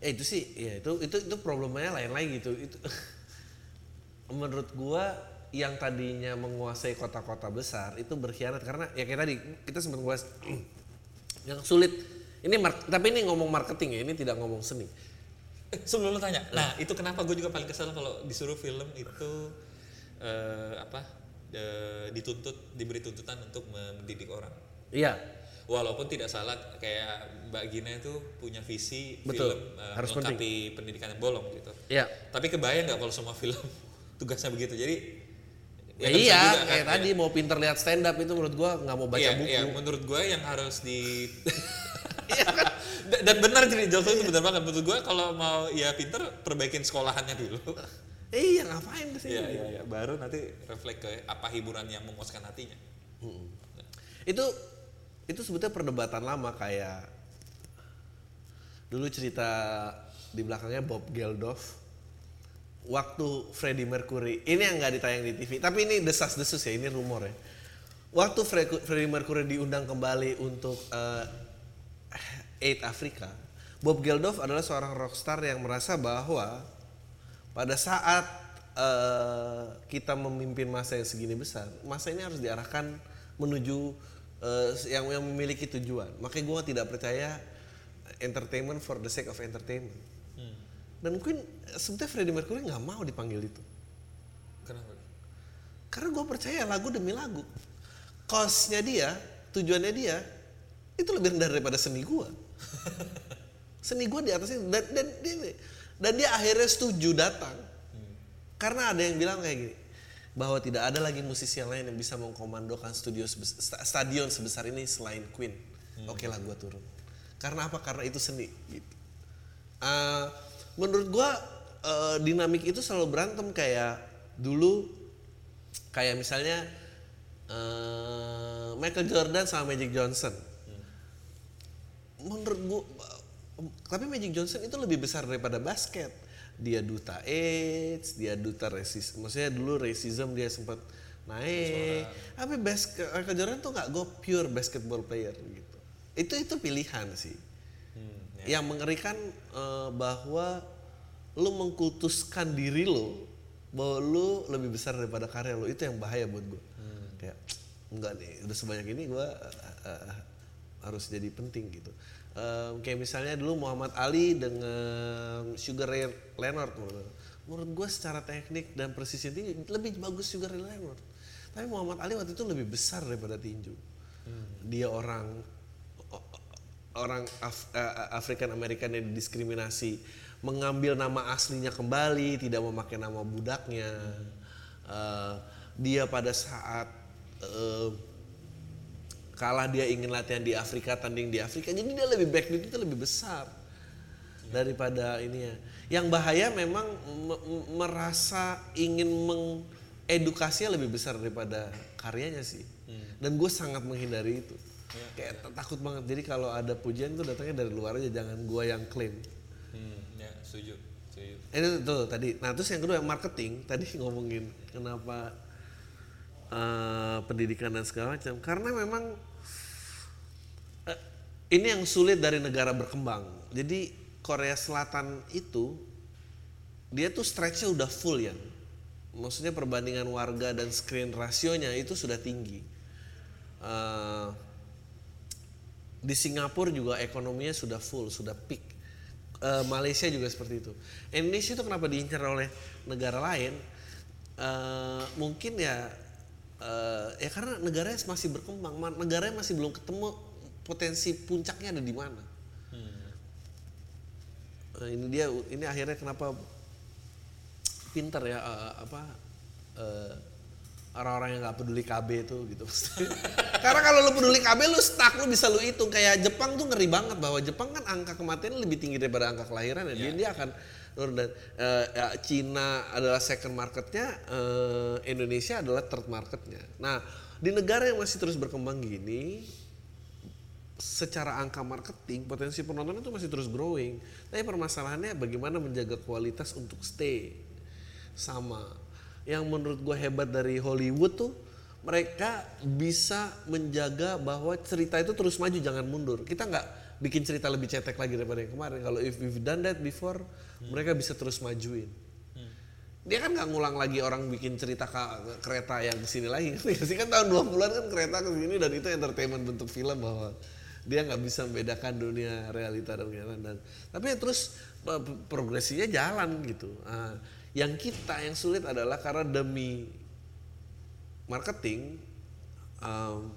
Speaker 1: Eh itu sih, ya itu itu itu problemnya lain lagi gitu. Itu menurut gua yang tadinya menguasai kota-kota besar itu berkhianat karena ya kayak tadi kita sempat nguas yang sulit. Ini tapi ini ngomong marketing ya, ini tidak ngomong seni.
Speaker 2: Eh, sebelum lo tanya, nah itu kenapa gue juga paling kesel kalau disuruh film itu eh, apa eh, dituntut diberi tuntutan untuk mendidik orang.
Speaker 1: Iya,
Speaker 2: Walaupun tidak salah kayak Mbak Gina itu punya visi
Speaker 1: Betul,
Speaker 2: film eh,
Speaker 1: harus
Speaker 2: melengkapi pendidikan yang bolong gitu.
Speaker 1: iya.
Speaker 2: Tapi kebayang nggak kalau semua film tugasnya begitu? Jadi
Speaker 1: Ya, iya,
Speaker 2: juga kan,
Speaker 1: kayak
Speaker 2: ya.
Speaker 1: tadi mau pinter lihat stand up itu menurut gua nggak mau baca
Speaker 2: Iya,
Speaker 1: buku.
Speaker 2: iya, menurut gue yang harus di
Speaker 1: Iya kan?
Speaker 2: dan, benar jadi Johnson itu benar banget menurut gue kalau mau ya pinter perbaikin sekolahannya dulu.
Speaker 1: Iya, ngapain sini?
Speaker 2: Iya iya iya baru nanti refleks ke apa hiburan yang memuaskan hatinya.
Speaker 1: itu itu sebetulnya perdebatan lama kayak dulu cerita di belakangnya Bob Geldof waktu Freddie Mercury ini yang nggak ditayang di TV tapi ini desas-desus ya ini rumor ya waktu Fre- Freddie Mercury diundang kembali untuk eh, Aid Afrika Bob Geldof adalah seorang rockstar yang merasa bahwa pada saat eh, kita memimpin masa yang segini besar, masa ini harus diarahkan menuju eh, yang yang memiliki tujuan. Makanya gue tidak percaya entertainment for the sake of entertainment. Dan mungkin eh, sebetulnya Freddie Mercury nggak mau dipanggil itu,
Speaker 2: Kenapa?
Speaker 1: karena gue percaya lagu demi lagu, cause-nya dia, tujuannya dia itu lebih rendah daripada seni gue. seni gue di atasnya dan dan dia, dan dia akhirnya setuju datang. Karena ada yang bilang kayak gini bahwa tidak ada lagi musisi yang lain yang bisa mengkomandokan studio sebes- sta- stadion sebesar ini selain Queen. Oke lah gue turun. Karena apa? Karena itu seni gitu. Eh, menurut gue eh, dinamik itu selalu berantem kayak dulu kayak misalnya eh, Michael Jordan sama Magic Johnson. Menurut gua tapi Magic Johnson itu lebih besar daripada basket. Dia duta AIDS dia duta rasis maksudnya dulu racism dia sempat naik. Tapi basket Michael Jordan tuh nggak go pure basketball player gitu. Itu itu pilihan sih yang mengerikan eh, bahwa lu mengkultuskan diri lo bahwa lu lebih besar daripada karya lo itu yang bahaya buat gue kayak enggak nih udah sebanyak ini gue harus jadi penting gitu. Em, kayak misalnya dulu Muhammad Ali dengan Sugar Ray Leonard menurut, menurut gue secara teknik dan presisi tinggi lebih bagus Sugar Ray Leonard. Tapi Muhammad Ali waktu itu lebih besar daripada tinju. Dia orang orang Af- eh, African American yang didiskriminasi mengambil nama aslinya kembali tidak memakai nama budaknya Eh, dia pada saat eh, kalah dia ingin latihan di Afrika tanding di Afrika jadi dia lebih background itu lebih besar daripada ini ya. Yang bahaya memang me- me- merasa ingin mengedukasinya lebih besar daripada karyanya sih. Dan gue sangat menghindari itu. Kayak t- takut banget. Jadi kalau ada pujian tuh datangnya dari luar aja, jangan gue yang klaim.
Speaker 2: Hmm, ya setuju. Setuju.
Speaker 1: Itu tuh tadi. Nah terus yang kedua marketing tadi ngomongin kenapa eh, pendidikan dan segala macam. Karena memang eh, ini yang sulit dari negara berkembang. Jadi Korea Selatan itu dia tuh stretchnya udah full ya. Maksudnya perbandingan warga dan screen rasionya itu sudah tinggi. Eh, di Singapura juga ekonominya sudah full, sudah peak. Eh, Malaysia juga seperti itu. Indonesia itu kenapa diincar oleh negara lain? Eh, mungkin ya, eh, ya karena negaranya masih berkembang, negaranya masih belum ketemu potensi puncaknya ada di mana. Eh, ini dia, ini akhirnya kenapa pinter ya apa eh, orang-orang yang nggak peduli KB itu gitu. Karena kalau lu peduli KB lu stuck lu bisa lu hitung kayak Jepang tuh ngeri banget bahwa Jepang kan angka kematian lebih tinggi daripada angka kelahiran ya. Dia, dia akan dan ya, Cina adalah second marketnya, eh, Indonesia adalah third marketnya. Nah di negara yang masih terus berkembang gini, secara angka marketing potensi penonton itu masih terus growing. Tapi permasalahannya bagaimana menjaga kualitas untuk stay sama. Yang menurut gue hebat dari Hollywood tuh mereka bisa menjaga bahwa cerita itu terus maju jangan mundur. Kita nggak bikin cerita lebih cetek lagi daripada yang kemarin. Kalau if we've done that before, mereka bisa terus majuin. Dia kan nggak ngulang lagi orang bikin cerita ke kereta yang ke sini lagi. Sih kan tahun 20-an kan kereta ke sini dan itu entertainment bentuk film bahwa dia nggak bisa membedakan dunia realita dan kenyataan dan tapi ya terus eh, progresinya jalan gitu. Nah, yang kita yang sulit adalah karena demi marketing em,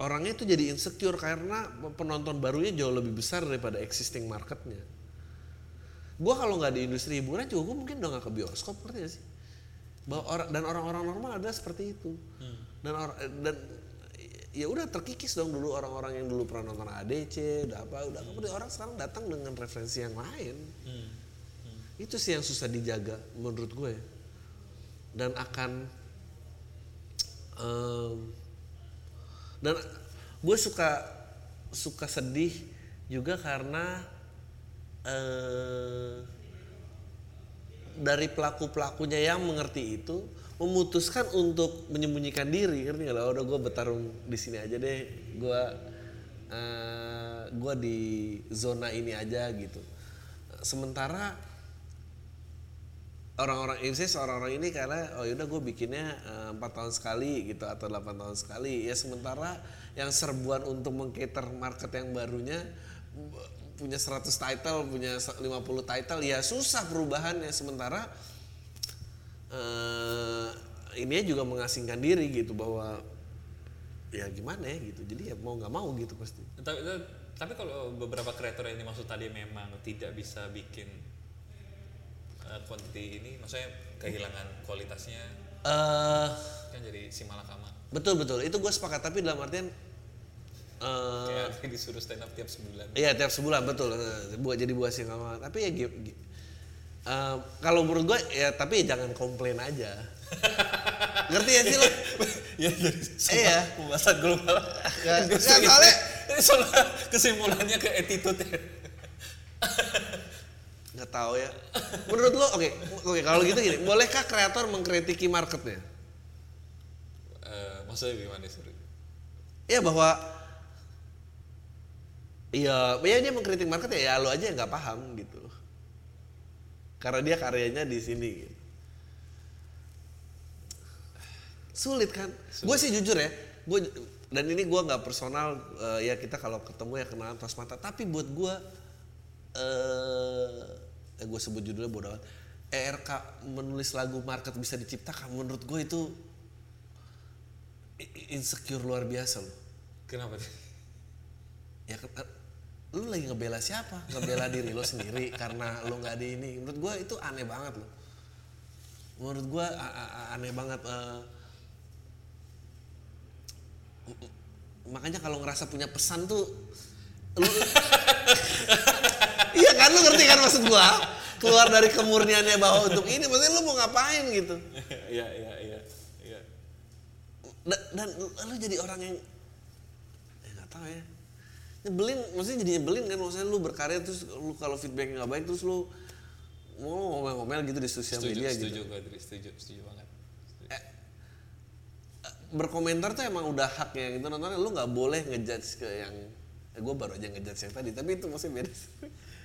Speaker 1: orangnya itu jadi insecure karena penonton barunya jauh lebih besar daripada existing marketnya. Gua kalau nggak di industri hiburan juga gue mungkin udah nggak ke bioskop ngerti gak sih? Bahwa orang dan orang-orang normal ada seperti itu. Dan orang dan ya udah terkikis dong dulu orang-orang yang dulu pernah nonton ADC, udah apa, udah kemudian orang sekarang datang dengan referensi yang lain. Itu sih yang susah dijaga menurut gue. ya. Dan akan em, dan gue suka suka sedih juga karena eh, dari pelaku pelakunya yang mengerti itu memutuskan untuk menyembunyikan diri ngerti nggak lah udah gue bertarung di sini aja deh gue eh, gue di zona ini aja gitu sementara orang-orang ini orang-orang ini karena oh yaudah gue bikinnya eh, empat tahun sekali gitu atau 8 tahun sekali. Ya sementara yang serbuan untuk mengcater market yang barunya punya 100 title punya 50 title ya susah perubahannya. Sementara eh ini juga mengasingkan diri gitu bahwa ya gimana ya gitu. Jadi ya mau nggak mau gitu pasti.
Speaker 2: Tapi, tapi kalau beberapa kreator yang dimaksud tadi memang tidak bisa bikin uh, quantity ini, maksudnya kehilangan kualitasnya
Speaker 1: eh
Speaker 2: kan jadi si malakama.
Speaker 1: betul betul itu gue sepakat tapi dalam artian eh
Speaker 2: Kayak disuruh stand up tiap sebulan.
Speaker 1: Iya tiap sebulan betul Eh, buat jadi buah sama tapi ya eh, kalau menurut gue ya tapi jangan komplain aja ngerti ya sih lo
Speaker 2: ya jadi
Speaker 1: Iya.
Speaker 2: pembahasan global.
Speaker 1: Nggak, soalnya-
Speaker 2: kesimpulannya ke attitude.
Speaker 1: nggak tahu ya menurut lo oke oke kalau gitu gini bolehkah kreator mengkritiki marketnya
Speaker 2: Eh, maksudnya gimana sih?
Speaker 1: Iya bahwa Iya, ya dia mengkritik market ya, ya lo aja yang nggak paham gitu. Karena dia karyanya di sini. Gitu. Sulit kan? Gue sih jujur ya, gue dan ini gue nggak personal eh, ya kita kalau ketemu ya kenalan tos mata. Tapi buat gue, eh, gue sebut judulnya bodoh amat. ERK menulis lagu market bisa diciptakan. Menurut gue itu insecure luar biasa loh.
Speaker 2: Kenapa sih?
Speaker 1: ya eh, lu lagi ngebela siapa ngebela diri lo sendiri karena lo nggak di ini menurut gue itu aneh banget loh menurut gue aneh banget m- makanya kalau ngerasa punya pesan tuh iya kan lu ngerti kan maksud gua keluar dari kemurniannya bahwa untuk ini maksudnya lu mau ngapain gitu
Speaker 2: Iya iya iya. Iya.
Speaker 1: dan, dan lu jadi orang yang ya nggak tahu ya nyebelin maksudnya jadi nyebelin kan maksudnya lu berkarya terus lu kalau feedbacknya nggak baik terus lu mau ngomel-ngomel gitu di sosial
Speaker 2: Setuju
Speaker 1: media
Speaker 2: setuju
Speaker 1: gitu
Speaker 2: gue Dri, setuju setuju banget.
Speaker 1: berkomentar tuh emang udah haknya gitu nontonnya lu nggak boleh ngejudge ke yang eh, gue baru aja ngejudge yang tadi tapi itu maksudnya beda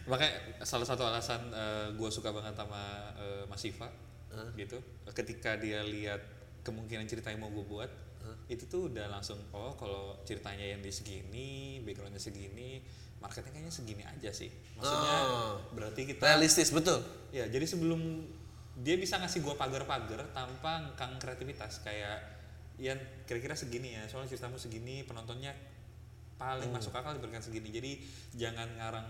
Speaker 2: Makanya salah satu alasan gue suka banget sama eh, Mas Siva gitu, ketika dia lihat kemungkinan cerita yang mau gue buat, itu tuh udah langsung oh kalau ceritanya yang di segini, backgroundnya segini, marketnya kayaknya segini aja sih. Maksudnya
Speaker 1: Oh.
Speaker 2: berarti kita
Speaker 1: realistis betul
Speaker 2: Ya, jadi sebelum dia bisa ngasih gua pagar-pagar tanpa ngkang kreativitas kayak Ian kira-kira segini ya, soalnya ceritamu segini, penontonnya paling masuk akal diberikan segini. Jadi jangan ngarang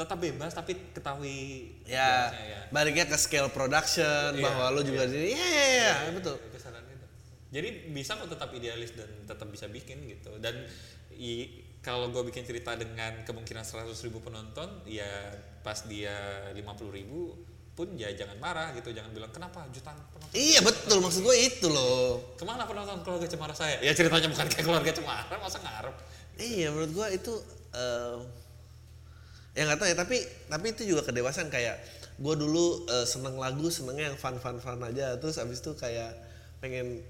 Speaker 2: tetap bebas tapi ketahui
Speaker 1: ya
Speaker 2: ya.
Speaker 1: baliknya ke scale production
Speaker 2: Iya,
Speaker 1: bahwa lu juga di iya iya, iya, betul
Speaker 2: Kesadaran itu. Jadi bisa kok tetap idealis dan tetap bisa bikin gitu. Dan i, kalau gue bikin cerita dengan kemungkinan 100 ribu penonton, ya pas dia 50 ribu pun ya jangan marah gitu, jangan bilang kenapa jutaan penonton.
Speaker 1: iya betul maksud gue itu loh
Speaker 2: Ke mana penonton keluarga cemara saya? Ya ceritanya bukan kayak keluarga cemara, masa ngarep?
Speaker 1: Iya menurut gua itu eh ya nggak tahu ya tapi tapi itu juga kedewasaan kayak gua dulu eh, seneng lagu senengnya yang fun fun fun aja terus abis itu kayak pengen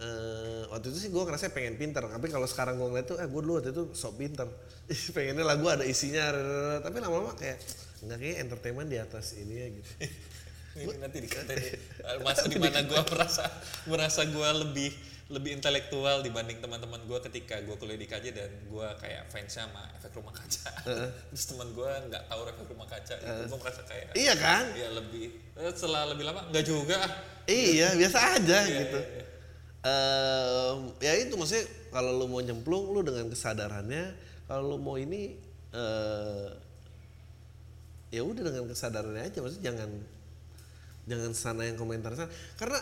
Speaker 1: eh waktu itu sih gua ngerasa pengen pinter tapi kalau sekarang gua ngeliat tuh eh gua dulu waktu itu sok pinter. Pengennya lagu ada isinya tapi lama-lama kayak nggak kayak entertainment di atas ini ya gitu.
Speaker 2: Ini nanti dikatain. Masa di mana gue merasa merasa gue lebih lebih intelektual dibanding teman-teman gue ketika gue kuliah di KJ dan gue kayak fans sama efek rumah kaca. Terus teman gue nggak tahu efek rumah kaca, gue merasa kayak
Speaker 1: iya kan?
Speaker 2: Ya lebih eh, setelah lebih lama nggak juga.
Speaker 1: Iya, biasa aja
Speaker 2: Iya,
Speaker 1: gitu.
Speaker 2: iya,
Speaker 1: Em, ya itu maksudnya kalau lu mau nyemplung lu dengan kesadarannya, kalau lu mau ini eh ya udah dengan kesadarannya aja. Maksudnya jangan jangan sana yang komentar sana. Karena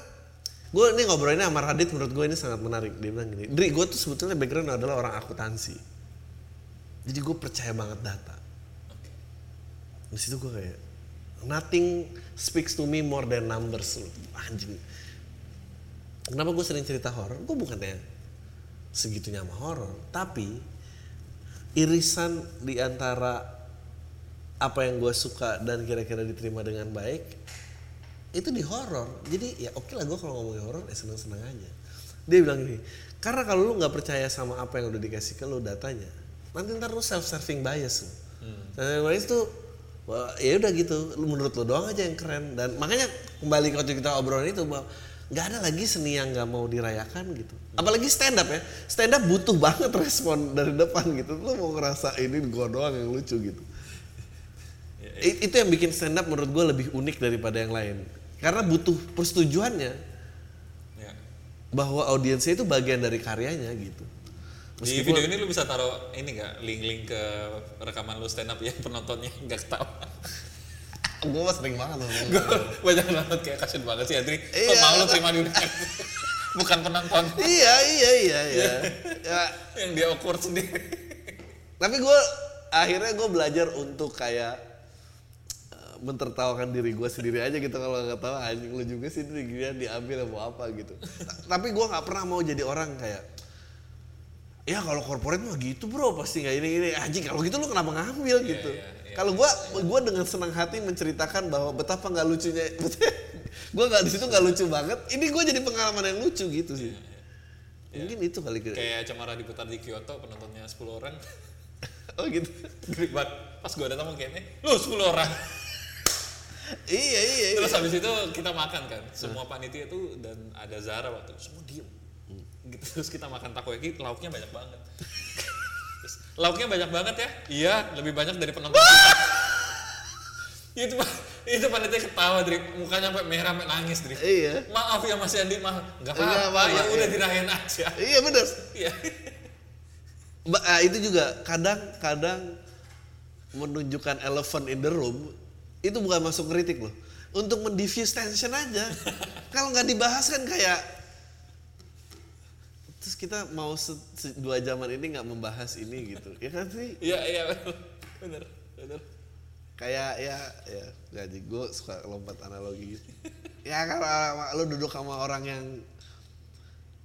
Speaker 1: gue ini ngobrolinnya sama Radit menurut gue ini sangat menarik. Dia bilang gini Dri gue tuh sebetulnya background adalah orang akuntansi. Jadi gue percaya banget data. Di situ gue kayak nothing speaks to me more than numbers lu. Anjing. Kenapa gue sering cerita horor? Gue bukannya segitunya sama horor tapi irisan di antara apa yang gue suka dan kira-kira diterima dengan baik itu di horor jadi ya oke lah gue kalau ngomongin horor ya seneng-seneng aja. Dia bilang gini karena kalau lu nggak percaya sama apa yang udah dikasih ke lu datanya nanti ntar lu self serving bias lu. Self bias tuh ya udah gitu. Lu menurut lu doang aja yang keren. Dan makanya kembali ke waktu kita obrolin itu bahwa nggak ada lagi seni yang nggak mau dirayakan gitu. Apalagi stand up ya. Stand up butuh banget respon dari depan gitu. Lu mau ngerasa ini gua doang yang lucu gitu. I- itu yang bikin stand up menurut gue lebih unik daripada yang lain karena butuh persetujuannya
Speaker 2: Ya.
Speaker 1: bahwa audiensnya itu bagian dari karyanya gitu
Speaker 2: Di video ini lu bisa taruh ini nggak link-link ke rekaman lu stand up ya penontonnya nggak ketawa.
Speaker 1: gue mah sering banget loh
Speaker 2: Gue banyak banget kayak kasian banget sih Adri. Kok
Speaker 1: Iya.
Speaker 2: mau lu terima di Bukan penonton
Speaker 1: iya iya iya iya ya,
Speaker 2: yang dia awkward sendiri.
Speaker 1: tapi gue akhirnya gue belajar untuk kayak mentertawakan diri gue sendiri aja gitu kalau nggak tahu anjing lu juga sih giliran diambil mau apa gitu Ta- tapi gue nggak pernah mau jadi orang kayak ya kalau corporate mah gitu bro pasti nggak ini ini anjing kalau gitu lu kenapa ngambil gitu
Speaker 2: iya, iya.
Speaker 1: kalau gue gue dengan senang hati menceritakan bahwa betapa nggak lucunya gue nggak di situ nggak lucu banget ini gue jadi pengalaman yang lucu gitu sih mungkin itu kali kira
Speaker 2: Kayak Cemara diputar di Kyoto penontonnya 10 orang.
Speaker 1: oh gitu.
Speaker 2: Pas gue datang kayaknya, lu 10 orang.
Speaker 1: Iya iya iya
Speaker 2: Terus habis itu kita makan kan. Semua panitia itu dan ada Zara waktu itu semua diem. Gitu. Terus kita makan takoyaki, lauknya banyak banget. Terus, lauknya banyak banget ya? Iya, lebih banyak dari penonton kita. itu itu panitia ketawa dari mukanya sampai merah sampai nangis dari
Speaker 1: Iya.
Speaker 2: maaf ya Mas Andi mah nggak
Speaker 1: Nggak
Speaker 2: apa-apa ya udah
Speaker 1: iya.
Speaker 2: dirayain aja
Speaker 1: iya bener
Speaker 2: iya
Speaker 1: Ba- ah, itu juga kadang-kadang menunjukkan elephant in the room itu bukan masuk kritik loh. Untuk mendiffuse tension aja. Kalau nggak dibahas kan kayak terus kita mau se- se- dua jaman ini nggak membahas ini gitu. Ya kan sih?
Speaker 2: Iya iya bener bener.
Speaker 1: kayak ya ya gaji gue suka lompat analogi gitu. Ya ah, lu duduk sama orang yang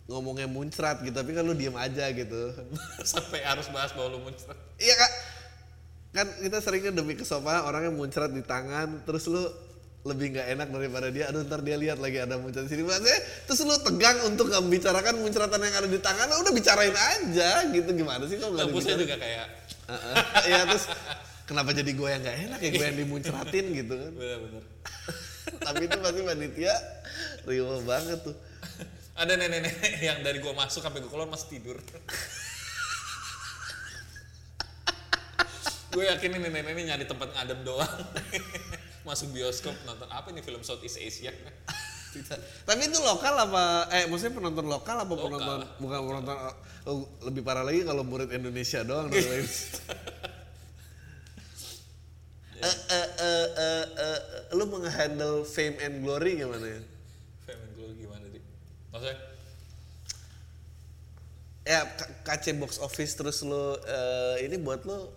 Speaker 1: ngomongnya muncrat gitu tapi kan lu diem aja gitu.
Speaker 2: Sampai harus bahas bahwa lu muncrat.
Speaker 1: iya kak kan kita seringnya demi kesopanan orangnya muncrat di tangan terus lu lebih nggak enak daripada dia aduh ntar dia lihat lagi ada muncrat di sini maksudnya terus lu tegang untuk membicarakan muncratan yang ada di tangan lu udah bicarain aja gitu gimana sih kalau nggak dibicarain?
Speaker 2: juga kayak
Speaker 1: Heeh. ya terus kenapa jadi gue yang nggak enak ya gue yang dimuncratin gitu kan
Speaker 2: bener-bener.
Speaker 1: tapi itu pasti panitia riuh banget tuh
Speaker 2: Ada nenek-nenek yang dari gua masuk sampai gua keluar masih tidur. gue yakin ini nenek ini nyari tempat ngadem doang. masuk bioskop nonton apa ini film Southeast Asia.
Speaker 1: tapi itu lokal apa eh maksudnya penonton lokal apa
Speaker 2: Lokal.
Speaker 1: penonton bukan penonton oh, lebih parah lagi kalau murid Indonesia doang dong lain. Eh, eh, eh, eh, eh, lu menghandle fame and glory gimana ya?
Speaker 2: Fame and Glory gimana sih? Maksudnya?
Speaker 1: Ya K- KC box office terus lu eh, ini buat lu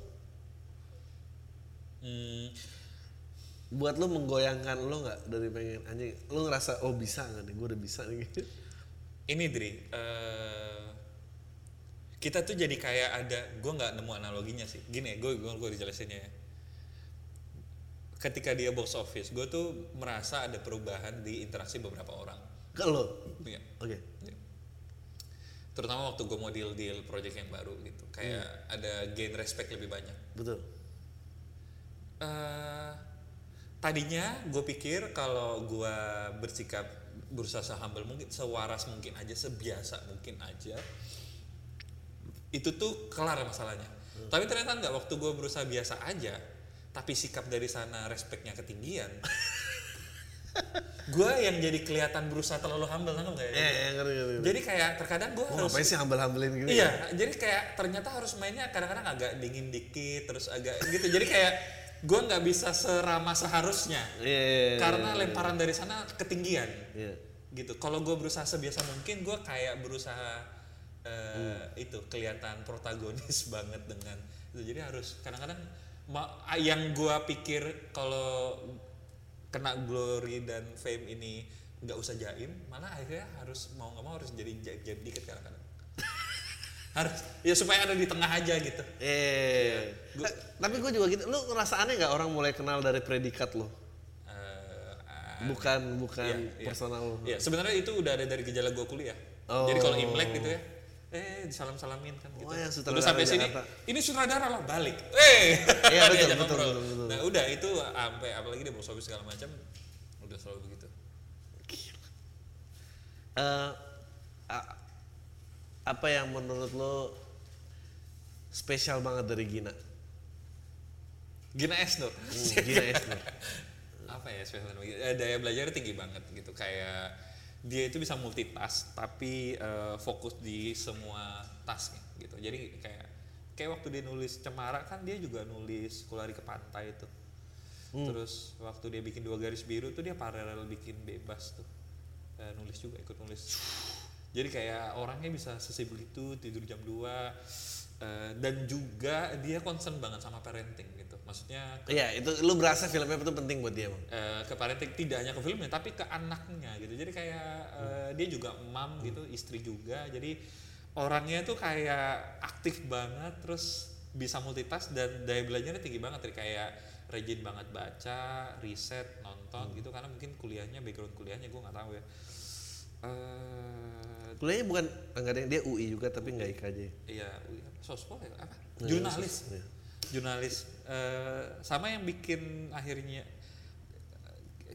Speaker 2: Hmm,
Speaker 1: buat lu menggoyangkan lu nggak dari pengen anjing lu ngerasa oh bisa nggak nih gue udah bisa nih
Speaker 2: ini Dri, eh, kita tuh jadi kayak ada, gue nggak nemu analoginya sih. Gini, gue gue gue dijelasin ya. Ketika dia box office, gue tuh merasa ada perubahan di interaksi beberapa orang.
Speaker 1: lo
Speaker 2: Iya.
Speaker 1: oke
Speaker 2: Iya. Terutama waktu gue mau deal deal project yang baru gitu, kayak ada gain respect lebih banyak.
Speaker 1: betul
Speaker 2: eh tadinya gue pikir kalau gue bersikap berusaha sehumble mungkin sewaras mungkin aja sebiasa mungkin aja itu tuh kelar masalahnya tapi ternyata nggak waktu gue berusaha biasa aja tapi sikap dari sana respectnya ketinggian gue yang jadi kelihatan berusaha terlalu humble nangkep nggak ya?
Speaker 1: ya ya ngerti ngerti, ngerti.
Speaker 2: jadi kayak terkadang gue
Speaker 1: Oh,
Speaker 2: harus
Speaker 1: ngapain sih hambal-hambalin gitu
Speaker 2: Iya, jadi kayak ternyata harus mainnya kadang-kadang agak dingin dikit, terus agak gitu. Jadi kayak gue nggak bisa seramah seharusnya
Speaker 1: Iya, iya, iya,
Speaker 2: karena
Speaker 1: iya.
Speaker 2: lemparan dari sana ketinggian,
Speaker 1: Iya.
Speaker 2: gitu. Kalau gue berusaha sebiasa mungkin, gue kayak berusaha eh,
Speaker 1: Hmm.
Speaker 2: itu kelihatan protagonis banget dengan itu. Jadi harus kadang-kadang yang gue pikir kalau kena glory dan fame ini nggak usah jaim, malah akhirnya harus mau nggak mau harus jadi jaim, jaim dikit kadang-kadang harus ya supaya ada di tengah aja gitu
Speaker 1: Eh,
Speaker 2: Gua-
Speaker 1: Ta- tapi gue juga gitu. Lu ngerasa aneh nggak orang mulai kenal dari predikat lo?
Speaker 2: Eh, ah,
Speaker 1: Bukan bukan
Speaker 2: iya, iya.
Speaker 1: personal lo.
Speaker 2: Iya, sebenarnya itu udah ada dari gejala gua kuliah.
Speaker 1: Oh.
Speaker 2: Jadi kalau Imlek gitu ya, eh salam-salamin kan gitu.
Speaker 1: Oh, yang
Speaker 2: udah sampai sini,
Speaker 1: Jakarta.
Speaker 2: ini sutradara lah balik. Eh,
Speaker 1: Iya, betul, betul,
Speaker 2: ngobrol.
Speaker 1: betul, betul.
Speaker 2: Nah, udah itu sampai apalagi dia box office segala macam udah selalu begitu.
Speaker 1: Eh, a- apa yang menurut lo spesial banget dari Gina?
Speaker 2: Gina S Nur.
Speaker 1: Hmm, Gina Esnur.
Speaker 2: apa ya spesial eh, daya belajar tinggi banget gitu. Kayak dia itu bisa multitask tapi eh, fokus di semua tasknya gitu. Jadi kayak kayak waktu dia nulis cemara kan dia juga nulis kulari ke pantai itu. Terus waktu dia bikin dua garis biru tuh dia paralel bikin bebas tuh. Eh, nulis juga ikut nulis jadi kayak orangnya bisa sesibuk itu tidur jam 2 eh, dan juga dia concern banget sama parenting gitu. Maksudnya
Speaker 1: Iya, itu lu berasa filmnya itu penting buat dia, Bang.
Speaker 2: eh, ke parenting tidak hanya ke filmnya tapi ke anaknya gitu. Jadi kayak eh, dia juga mam gitu istri juga. Jadi orangnya tuh kayak aktif banget terus bisa multitask dan daya belajarnya tinggi banget. Kayak rajin banget baca riset nonton gitu. Karena mungkin kuliahnya background kuliahnya gue nggak tahu ya. Eh,
Speaker 1: Kuliahnya bukan enggak ada dia UI juga tapi nggak IKJ.
Speaker 2: iya sospol ya apa?
Speaker 1: Nah,
Speaker 2: jurnalis.
Speaker 1: iya.
Speaker 2: jurnalis. Eh, sama yang bikin akhirnya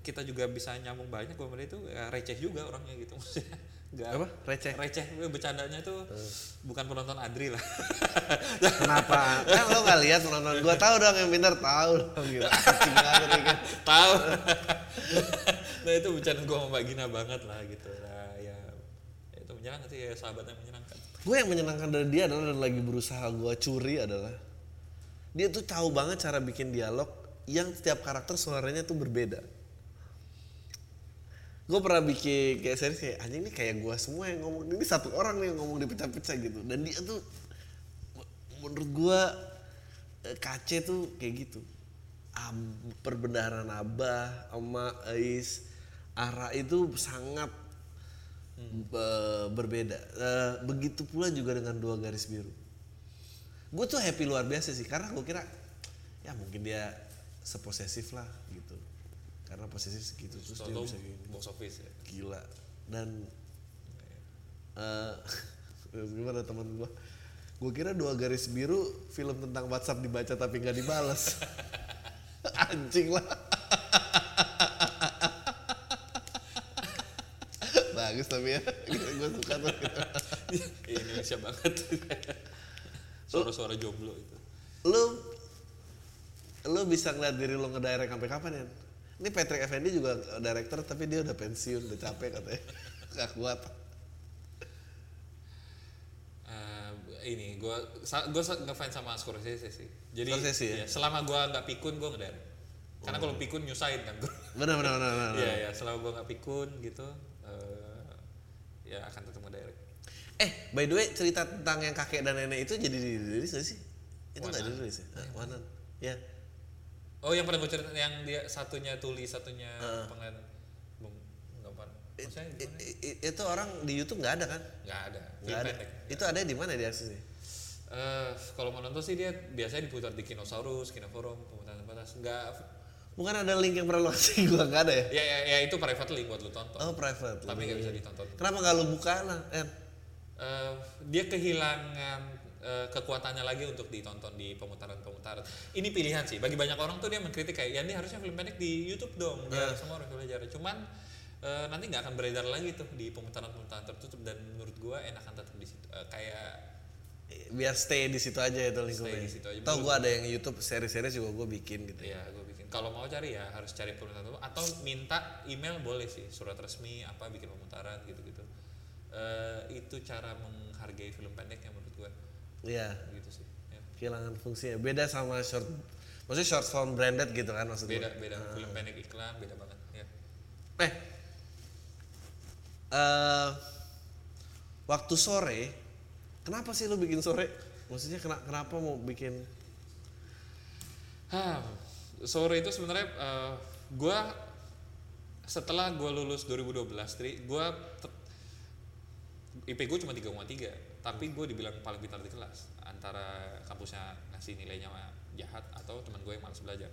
Speaker 2: kita juga bisa nyambung banyak gue itu ya, receh juga orangnya gitu maksudnya. Nggak
Speaker 1: Apa? Receh?
Speaker 2: receh eh, bercandanya tuh bukan penonton Adri lah.
Speaker 1: Kenapa? kan lo nggak lihat penonton gua tahu dong yang pintar tahu. Dong gitu.
Speaker 2: Tahu. Nah itu bercanda gue sama Mbak Gina banget lah gitu. Nah ya menyenangkan sih? Ya sahabatnya menyenangkan
Speaker 1: Gue yang menyenangkan dari dia adalah dan lagi berusaha gua curi adalah. Dia tuh tahu banget cara bikin dialog yang setiap karakter suaranya tuh berbeda. gue pernah bikin kayak series kayak anjing ini kayak gue semua yang ngomong ini satu orang nih yang ngomong di pecah-pecah gitu. Dan dia tuh menurut gue eh, KC tuh kayak gitu. Am, perbendaharaan Abah sama Ais Ara itu sangat eh, berbeda. Eh, begitu pula juga dengan dua garis biru. Gue tuh happy luar biasa sih karena gue kira ya mungkin dia seposesif lah gitu. Karena posesif segitu terus dia
Speaker 2: Tahu-tahu
Speaker 1: bisa gini
Speaker 2: box office ya?
Speaker 1: Gila. Dan eh gimana teman gua? Gue kira dua garis biru film tentang WhatsApp dibaca tapi nggak dibalas. Anjing lah bagus tapi ya. Gue suka tuh.
Speaker 2: Iya, Indonesia banget. Suara-suara jomblo itu.
Speaker 1: Lu lu bisa ngeliat diri lu ngedirect sampai kapan ya ini Patrick Effendi juga director tapi dia udah pensiun udah capek katanya. Gak kuat.
Speaker 2: Eh, ini gue gue ngefans sama Scorsese sih. Jadi
Speaker 1: Scorsese ya?
Speaker 2: iya, selama gue nggak pikun gue ngedirect. Karena kalau pikun nyusahin kan gue
Speaker 1: benar benar benar
Speaker 2: Iya ya, selama gue nggak pikun gitu, ya akan tetap ngedirect.
Speaker 1: Eh, by the way, cerita tentang yang kakek dan nenek itu jadi dirilis gak sih? Itu nggak dirilis ya? Ah, Wanan. Ya.
Speaker 2: Oh yang pernah gue cerita yang dia satunya tuli, satunya
Speaker 1: Ah.
Speaker 2: pengen, belum nggak pernah. Maksudnya
Speaker 1: I-
Speaker 2: gimana?
Speaker 1: i- i- itu orang di YouTube nggak ada kan?
Speaker 2: Nggak ada.
Speaker 1: Nggak ada.
Speaker 2: pendek.
Speaker 1: Itu ada di mana dia aksesnya?
Speaker 2: Eh, kalau mau nonton sih dia biasanya diputar di Kinosaurus, Kinoforum, pemutaran terbatas. Nggak,
Speaker 1: Bukan ada link yang pernah lo kasih gua nggak ada ya?
Speaker 2: ya, ya, ya itu private link buat lu tonton.
Speaker 1: Oh private.
Speaker 2: Tapi nggak bisa ditonton.
Speaker 1: Kenapa nggak lo buka lah? Eh,
Speaker 2: Eh, dia kehilangan eh, kekuatannya lagi untuk ditonton di pemutaran-pemutaran. Ini pilihan sih. Bagi banyak orang tuh dia mengkritik kayak, ya ini harusnya film pendek di YouTube dong, biar semua orang bisa belajar. Cuman eh, nanti nggak akan beredar lagi tuh di pemutaran-pemutaran tertutup dan menurut gua enakan tetap di situ. Eh, kayak
Speaker 1: biar stay di situ aja itu lingkungannya.
Speaker 2: di situ aja.
Speaker 1: Tahu gua ada yang YouTube seri-seri juga gua bikin gitu.
Speaker 2: ya gue bikin. Kalau mau cari ya harus cari pemutaran tertutup atau minta email boleh sih, surat resmi apa bikin pemutaran gitu-gitu. Eh, itu cara menghargai film pendek yang menurut gua
Speaker 1: Iya.
Speaker 2: gitu sih. Ya.
Speaker 1: Kehilangan fungsinya. Beda sama short. Maksudnya short form branded gitu kan maksud
Speaker 2: beda beda film pendek iklan beda banget ya
Speaker 1: Eh, eh, waktu sore, kenapa sih lu bikin sore? Maksudnya kena- kenapa mau bikin?
Speaker 2: Hah, sore itu sebenarnya eh, gua setelah gua lulus 2012 tri gua te- IP gue cuma 3,3 tapi gue dibilang paling pintar di kelas antara kampusnya ngasih nilainya jahat atau teman gue yang malas belajar.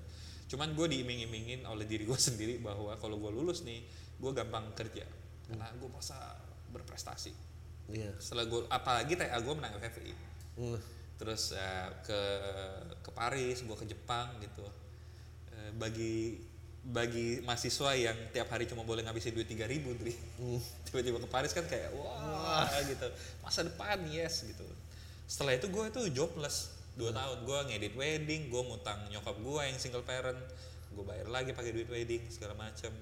Speaker 2: Cuman gue diiming-imingin oleh diri gue sendiri bahwa kalau gue lulus nih gue gampang kerja karena gue masa berprestasi.
Speaker 1: Iya.
Speaker 2: setelah gue apalagi TA gue menang FFI
Speaker 1: Hmm.
Speaker 2: terus eh, ke ke Paris gue ke Jepang gitu bagi bagi mahasiswa yang tiap hari cuma boleh ngabisin duit tiga ribu tiba-tiba ke Paris kan kayak wah gitu. Masa depan yes gitu. Setelah itu gue itu jobless dua tahun. Gue ngedit wedding gue ngutang nyokap gue yang single parent. Gue bayar lagi pakai duit wedding segala macem.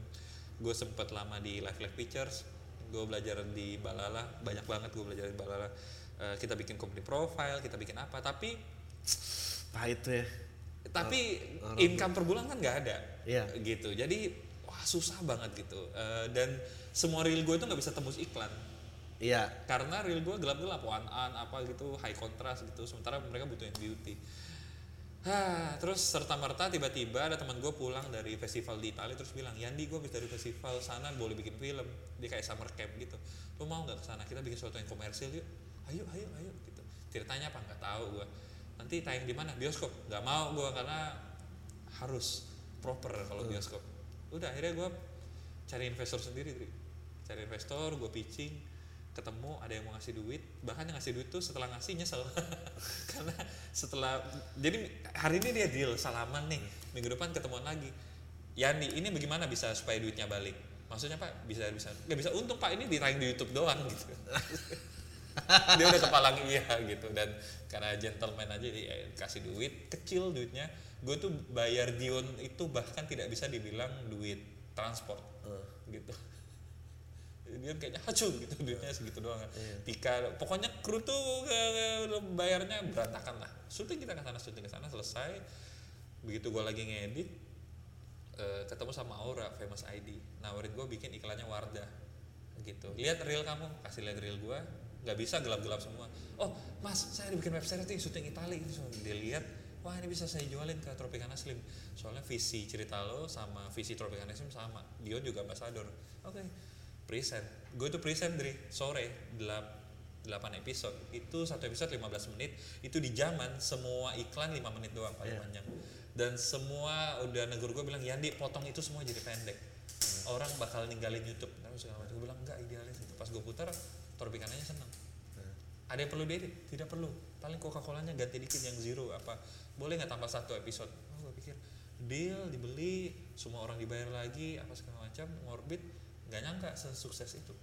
Speaker 2: Gue sempet lama di Life Life Pictures. Gue belajar di Balala. Banyak banget gue belajar di Balala. Eh, kita bikin company profile kita bikin apa. Tapi
Speaker 1: Pahit tuh ya.
Speaker 2: Tapi income per bulan kan nggak ada.
Speaker 1: Iya.
Speaker 2: gitu. Jadi wah susah banget gitu. Eh, dan semua reel gue itu nggak bisa tembus iklan.
Speaker 1: Iya.
Speaker 2: karena reel gue gelap-gelap one on apa gitu high contrast gitu. Sementara mereka butuh yang beauty. Hah, terus serta merta tiba-tiba ada teman gue pulang dari festival di Italia terus bilang Yandi gue habis dari festival sana boleh bikin film. Dia kayak summer camp gitu. Lu mau nggak ke sana kita bikin sesuatu yang komersil yuk. Ayo ayo ayo. Gitu. Ceritanya apa? Nggak tahu gue nanti tayang di mana? Bioskop. Nggak mau gue karena harus proper kalau bioskop. Udah akhirnya gue cari investor sendiri Tri. cari investor gue pitching ketemu ada yang mau ngasih duit. Bahkan yang ngasih duit tuh setelah ngasih nyesel. Karena setelah jadi hari ini dia deal salaman nih. Minggu depan ketemuan lagi. Yani ini bagaimana bisa supaya duitnya balik? Maksudnya pak bisa bisa? Nggak bisa. Untung pak ini ditayang di YouTube doang gitu dia udah kepalang iya gitu. Dan karena gentleman aja dia kasih duit kecil duitnya. Gue tuh bayar Dion itu bahkan tidak bisa dibilang duit transport gitu. Dia kayaknya hancur gitu duitnya segitu doang. Tika pokoknya kru tuh bayarnya berantakan lah. Syuting kita ke sana syuting ke sana selesai. Begitu gue lagi ngedit eh, ketemu sama Aura famous ID nawarin gue bikin iklannya Wardah gitu. Lihat reel kamu kasih lihat reel gue nggak bisa gelap-gelap semua. Oh mas saya bikin web series nih syuting Itali. Gitu So, dia lihat wah ini bisa saya jualin ke Tropicana Slim. Soalnya visi cerita lo sama visi Tropicana Slim sama. Dion juga ambassador oke present. Gue tuh present dari sore delap 8 episode. Itu satu episode 15 menit. Itu di zaman semua iklan 5 menit doang paling
Speaker 1: Iya.
Speaker 2: panjang. Dan semua udah negur gue bilang Yandi potong itu semua jadi pendek. Orang bakal ninggalin YouTube. Terus segala macam. Gue bilang enggak idealis itu pas gue putar torbikananya seneng ada yang perlu diedit tidak perlu paling coca colanya ganti dikit yang zero apa boleh nggak tambah satu episode oh gue pikir deal dibeli semua orang dibayar lagi apa segala macam ngorbit nggak nyangka sesukses itu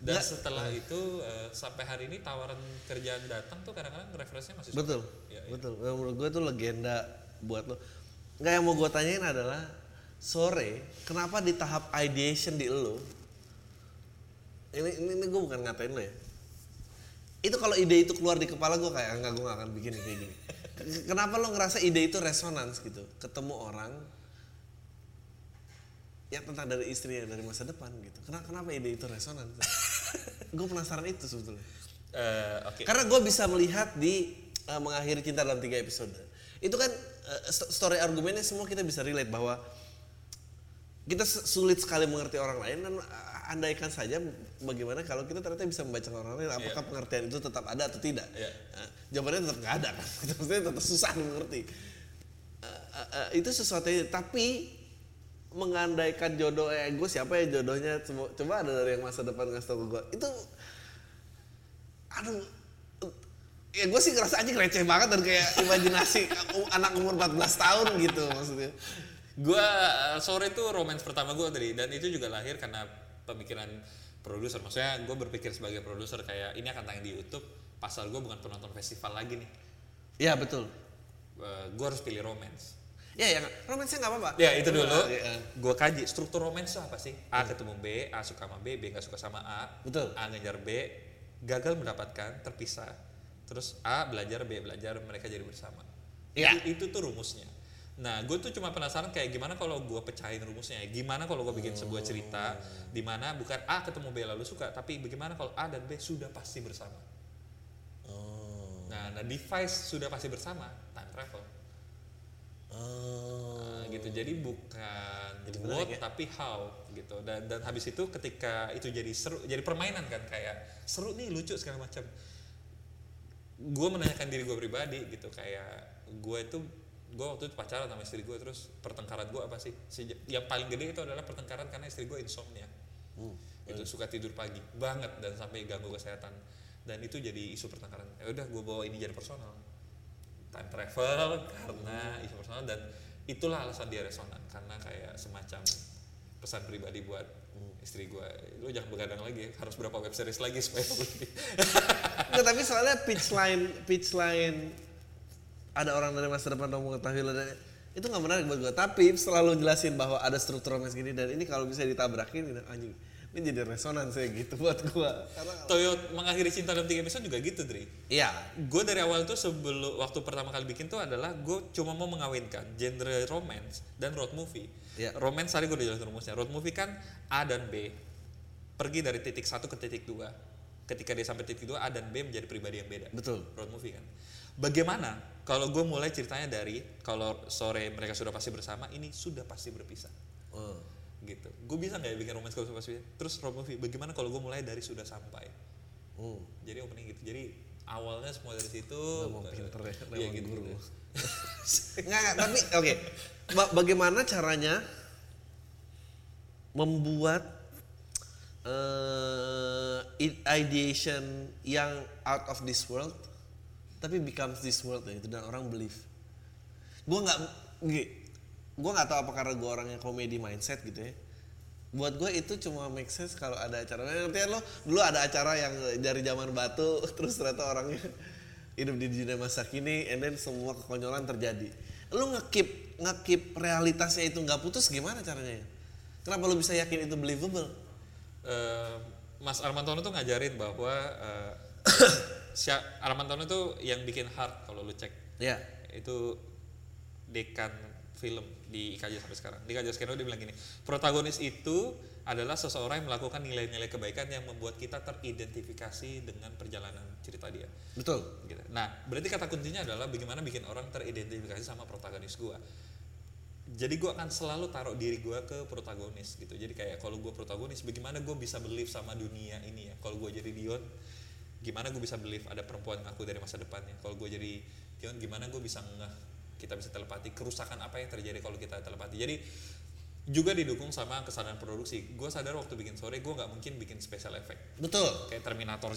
Speaker 2: dan
Speaker 1: Nggak.
Speaker 2: setelah itu eh, sampai hari ini tawaran kerjaan datang tuh kadang-kadang referensinya masih suka.
Speaker 1: Betul.
Speaker 2: Ya, ya.
Speaker 1: Betul. Yang menurut gue itu legenda buat lo. Nggak yang mau gue tanyain adalah sore kenapa di tahap ideation di lo ini ini, ini gue bukan ngatain lo ya. Itu kalau ide itu keluar di kepala gue kayak enggak gue gak akan bikin kayak gini. Kenapa lo ngerasa ide itu resonans gitu? Ketemu orang ya tentang dari istrinya dari masa depan gitu. Kenapa kenapa ide itu resonans? Gue penasaran itu sebetulnya.
Speaker 2: Eh, oke.
Speaker 1: Karena gue bisa melihat di uh, mengakhiri cinta dalam tiga episode. Itu kan uh, st- story argumennya semua kita bisa relate bahwa kita sulit sekali mengerti orang lain dan uh, andaikan saja bagaimana kalau kita ternyata bisa membaca orang lain apakah pengertian itu tetap ada atau tidak.
Speaker 2: Iya.
Speaker 1: Uh, jawabannya tetap nggak ada kan. Maksudnya tetap susah mengerti. Uh, uh, uh, itu sesuatu yang tapi mengandaikan jodoh eh gue siapa ya jodohnya coba, coba ada dari yang masa depan ngasih tau gue itu aduh ya gue sih ngerasa anjing receh banget dan kayak imajinasi anak umur 14 tahun gitu maksudnya
Speaker 2: Gua eh, sore itu romance pertama gue tadi dan itu juga lahir karena pemikiran produser. Maksudnya gue berpikir sebagai produser kayak ini akan tayang di YouTube. Pasal gue bukan penonton festival lagi nih.
Speaker 1: ya betul
Speaker 2: gue harus pilih romance.
Speaker 1: ya ya romansnya nggak apa-apa
Speaker 2: Ya itu dulu.
Speaker 1: Iya.
Speaker 2: Gue kaji struktur romance apa sih? A ketemu B, A suka sama B, B nggak suka sama A.
Speaker 1: Betul.
Speaker 2: A ngejar B, gagal mendapatkan, terpisah. Terus A belajar, B belajar, mereka jadi bersama.
Speaker 1: Iya.
Speaker 2: Itu, itu tuh rumusnya. Nah, gue tuh cuma penasaran kayak gimana kalau gue pecahin rumusnya. Gimana kalau gue bikin sebuah cerita di mana bukan A ketemu B lalu suka, tapi bagaimana kalau A dan B sudah pasti bersama.
Speaker 1: oh
Speaker 2: Nah, nah device sudah pasti bersama, time travel.
Speaker 1: oh
Speaker 2: Nah, gitu jadi bukan
Speaker 1: Jadi
Speaker 2: what
Speaker 1: ya.
Speaker 2: tapi how gitu dan dan habis itu ketika itu jadi seru jadi permainan kan kayak seru nih lucu segala macam gue menanyakan diri gue pribadi gitu kayak gue itu gue waktu itu pacaran sama istri gue terus pertengkaran gue apa sih? Yang paling gede itu adalah pertengkaran karena istri gue insomnia.
Speaker 1: Hmm.
Speaker 2: itu suka tidur pagi banget dan sampai ganggu kesehatan. Dan itu jadi isu pertengkaran. Ya udah gue bawa ini jadi personal. Time travel karena isu personal dan itulah alasan dia resonan karena kayak semacam pesan pribadi buat istri gue lu jangan begadang lagi harus berapa web series lagi supaya lebih
Speaker 1: Nggak, tapi soalnya pitch line pitch line ada orang dari masa depan yang mengetahui lo dan itu nggak menarik buat gue tapi setelah lo jelasin bahwa ada struktur romance gini dan ini kalau bisa ditabrakin gitu, anjing ini jadi resonans ya gitu buat gue karena
Speaker 2: Toyota mengakhiri cinta dalam tiga episode juga gitu Dri
Speaker 1: iya
Speaker 2: gue dari awal tuh sebelum waktu pertama kali bikin tuh adalah gue cuma mau mengawinkan genre romance dan road movie.
Speaker 1: Iya.
Speaker 2: Romance tadi gue udah jelasin rumusnya. Road movie kan A dan B pergi dari titik satu ke titik dua. Ketika dia sampai titik dua A dan B menjadi pribadi yang beda.
Speaker 1: Betul.
Speaker 2: Road movie kan. Bagaimana kalau gue mulai ceritanya dari kalau sore mereka sudah pasti bersama, ini sudah pasti berpisah
Speaker 1: oh.
Speaker 2: gitu. Gue bisa nggak ya bikin romance kalau sudah pasti? Terus road movie, bagaimana kalau gue mulai dari sudah sampai?
Speaker 1: Hmm.
Speaker 2: jadi opening gitu jadi awalnya semua dari situ eh,
Speaker 1: pinter ya,
Speaker 2: gitu,
Speaker 1: guru.
Speaker 2: gitu.
Speaker 1: Nggak, nggak, tapi oke. Ba- bagaimana caranya membuat i- ideation yang out of this world tapi becomes this world ya itu dan orang believe. Gua nggak gue nggak tahu apa karena gue orangnya komedi mindset gitu ya. Buat gue itu cuma make sense kalau ada acara. Ngerti kan lo? Dulu ada acara yang dari zaman batu terus ternyata orangnya hidup di dunia masa kini and then semua kekonyolan terjadi. Lu ngekip ngekip realitasnya itu nggak putus gimana caranya? Kenapa lu bisa yakin itu believable?
Speaker 2: Eh, Mas Armantono tuh ngajarin bahwa Sya- Armantono tuh yang bikin hard kalau lu cek
Speaker 1: Ya.
Speaker 2: itu dekan film di IKJ sampai sekarang. Di IKJ Skenario dia bilang gini, protagonis itu adalah seseorang yang melakukan nilai-nilai kebaikan yang membuat kita teridentifikasi dengan perjalanan cerita dia.
Speaker 1: Betul.
Speaker 2: Gitu. Nah, berarti kata kuncinya adalah bagaimana bikin orang teridentifikasi sama protagonis gua. Jadi gua akan selalu taruh diri gua ke protagonis gitu. Jadi kayak kalau gua protagonis, bagaimana gua bisa believe sama dunia ini ya. Kalau gua jadi Dion, gimana gue bisa believe ada perempuan aku dari masa depannya. Kalau gue jadi Dion, gimana gue bisa ngeh kita bisa telepati kerusakan apa yang terjadi kalau kita telepati. Jadi juga didukung sama kesadaran produksi. Gue sadar waktu bikin sore, gue nggak mungkin bikin special effect
Speaker 1: Betul.
Speaker 2: kayak Terminator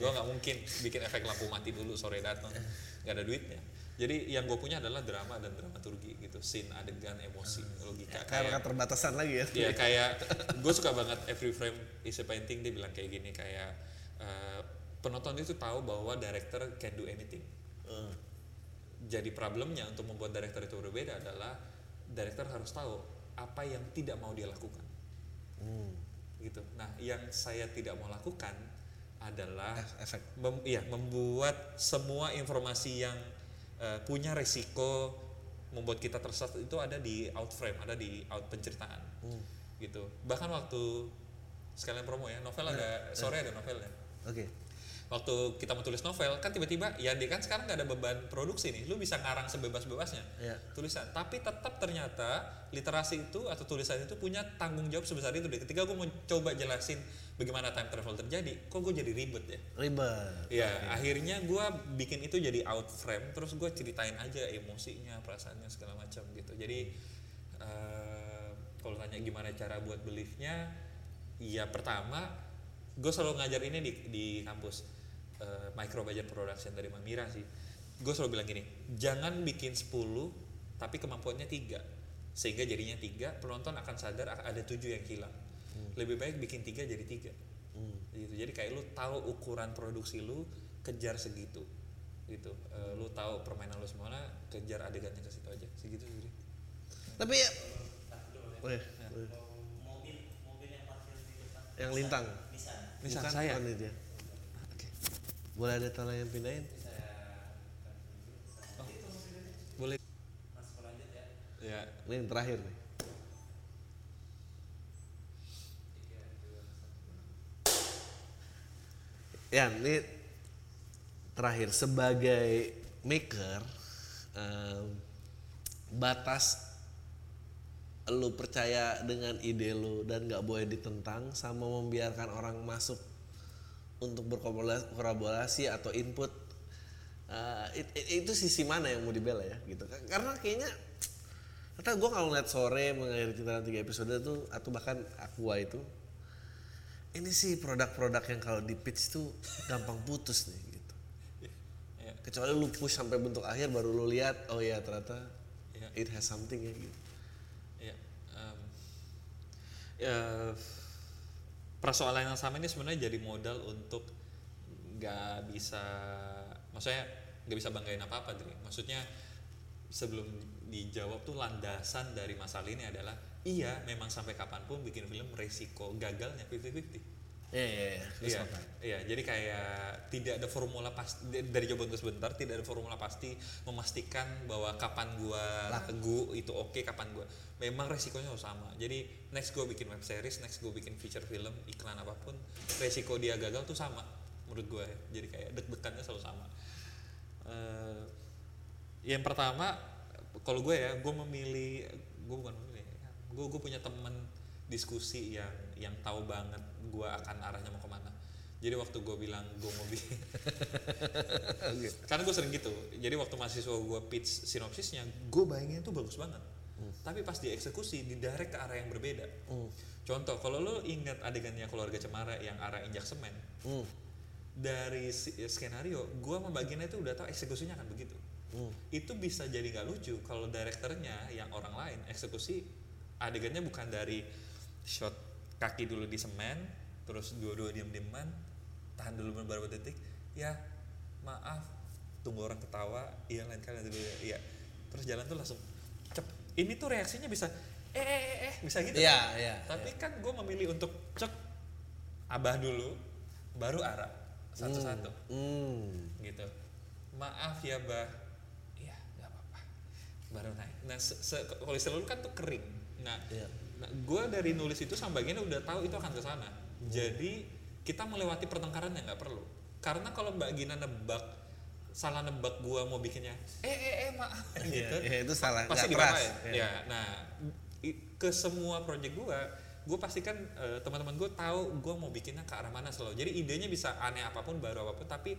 Speaker 2: gue nggak mungkin bikin efek lampu mati dulu sore datang nggak ada duitnya jadi yang gue punya adalah drama dan dramaturgi gitu scene adegan emosi logika
Speaker 1: Karena
Speaker 2: kayak
Speaker 1: keterbatasan lagi ya.
Speaker 2: ya kayak gue suka banget every frame is a painting dia bilang kayak gini kayak eh, penonton itu tahu bahwa director can do anything
Speaker 1: Eh,
Speaker 2: jadi problemnya untuk membuat director itu berbeda adalah director harus tahu apa yang tidak mau dia lakukan
Speaker 1: hmm.
Speaker 2: gitu. Nah, yang saya tidak mau lakukan adalah
Speaker 1: Ef- efek.
Speaker 2: mem- iya, membuat semua informasi yang eh, punya resiko membuat kita tersesat itu ada di out frame, ada di out penceritaan.
Speaker 1: Hmm.
Speaker 2: Gitu. Bahkan waktu sekalian promo ya, novel ada sore ada novelnya.
Speaker 1: Oke.
Speaker 2: Waktu kita mau tulis novel kan tiba-tiba ya dia kan sekarang nggak ada beban produksi nih, lu bisa ngarang sebebas-bebasnya.
Speaker 1: Iya.
Speaker 2: tulisan. Tapi tetap ternyata literasi itu atau tulisan itu punya tanggung jawab sebesar itu deh ketika gue mau coba jelasin bagaimana time travel terjadi kok gue jadi ribet ya?
Speaker 1: Ribet.
Speaker 2: ya akhirnya gue bikin itu jadi out frame terus gue ceritain aja emosinya perasaannya segala macam gitu. Jadi eh, kalau tanya gimana cara buat beliefnya ya pertama gue selalu ngajar ini di, di kampus eh, micro budget production dari Mamira sih. Gue selalu bilang gini jangan bikin 10 tapi kemampuannya tiga. Sehingga jadinya tiga penonton akan sadar ada tujuh yang hilang. Lebih baik bikin tiga jadi tiga.
Speaker 1: Hmm.
Speaker 2: gitu. Jadi kayak lu tahu ukuran produksi lu kejar segitu. Gitu. Eh, lu tahu permainan lu semua kejar adegannya ke situ aja. Segitu sih
Speaker 1: Tapi ya oh iya,
Speaker 2: Ya.
Speaker 1: oh iya.
Speaker 3: mobil mobil yang parkir di depan.
Speaker 1: Yang lintang.
Speaker 3: Nissan
Speaker 2: Nissan
Speaker 1: Bukan,
Speaker 2: saya.
Speaker 1: bukan itu ya.
Speaker 2: oke
Speaker 1: Boleh ada tanah yang pindahin?
Speaker 2: boleh
Speaker 3: mas lanjut ya
Speaker 2: ya
Speaker 1: Ini yang terakhir nih. Ya, ini terakhir sebagai maker em, batas lu percaya dengan ide lu dan nggak boleh ditentang sama membiarkan orang masuk untuk berkolaborasi atau input eh, it- it- itu sisi mana yang mau dibela ya gitu karena kayaknya Kata gue kalau ngeliat sore mengakhiri cinta tiga episode tuh atau bahkan Aqua itu ini sih produk-produk yang kalau di pitch tuh gampang putus nih gitu.
Speaker 2: ya
Speaker 1: Kecuali lu push sampai bentuk akhir baru lu lihat oh ya ternyata
Speaker 2: Iya.
Speaker 1: it has something ya gitu.
Speaker 2: Ya persoalan yang sama ini sebenarnya jadi modal untuk nggak bisa maksudnya nggak bisa banggain apa apa Dri. maksudnya sebelum dijawab tuh landasan dari masalah ini adalah iya memang sampai kapan pun bikin film resiko gagalnya 50-50
Speaker 1: Iya iya iya.
Speaker 2: Iya, iya, jadi kayak tidak ada formula pasti dari jawaban gue sebentar tidak ada formula pasti memastikan bahwa kapan gua lagu itu oke, kapan gua memang resikonya sama. Jadi next gue bikin web series, next gue bikin feature film, iklan apa pun, resiko dia gagal tuh sama menurut gue. Jadi kayak deg-degannya selalu sama. Eh, yang pertama, kalau gue ya, gue memilih, gue bukan memilih, gue gue punya temen diskusi yang yang tahu banget gue akan arahnya mau ke mana. Jadi waktu gue bilang gue mau bikin, karena gue sering gitu. Jadi waktu mahasiswa gue pitch sinopsisnya, gue bayangin tuh bagus banget. Tapi pas dieksekusi, didirect ke arah yang berbeda. Contoh, kalau lo ingat adegannya keluarga Cemara yang arah injak semen,
Speaker 1: Hmm.
Speaker 2: dari si- skenario, gue membagiannya itu udah tahu eksekusinya akan begitu.
Speaker 1: Hmm.
Speaker 2: Itu bisa jadi nggak lucu kalau direkturnya yang orang lain eksekusi adegannya bukan dari shot kaki dulu di semen, terus dua-dua diam-diaman, tahan dulu beberapa detik, ya maaf, tunggu orang ketawa, iya lain kali dulu ya, iya. Terus jalan tuh langsung cep. Ini tuh reaksinya bisa eh eh eh, eh bisa gitu.
Speaker 1: Iya,
Speaker 2: kan?
Speaker 1: iya,
Speaker 2: Tapi kan gue memilih untuk cek abah dulu, baru arah satu-satu
Speaker 1: Hmm.
Speaker 2: gitu maaf ya bah iya nggak apa-apa baru naik nah se, se kalau lu kan tuh kering nah
Speaker 1: Iya.
Speaker 2: Nah gue dari nulis itu sampai bagiannya udah tahu itu akan ke sana. Jadi kita melewati pertengkaran yang nggak perlu. Karena kalau mbak Gina nebak salah nebak gua mau bikinnya eh eh eh maaf gitu.
Speaker 1: Iya, itu salah,
Speaker 2: pasti dipakai
Speaker 1: Iya.
Speaker 2: ya nah ke semua project gua gue pastikan eh, teman-teman gue tahu gue mau bikinnya ke arah mana selalu jadi idenya bisa aneh apa pun baru apa pun tapi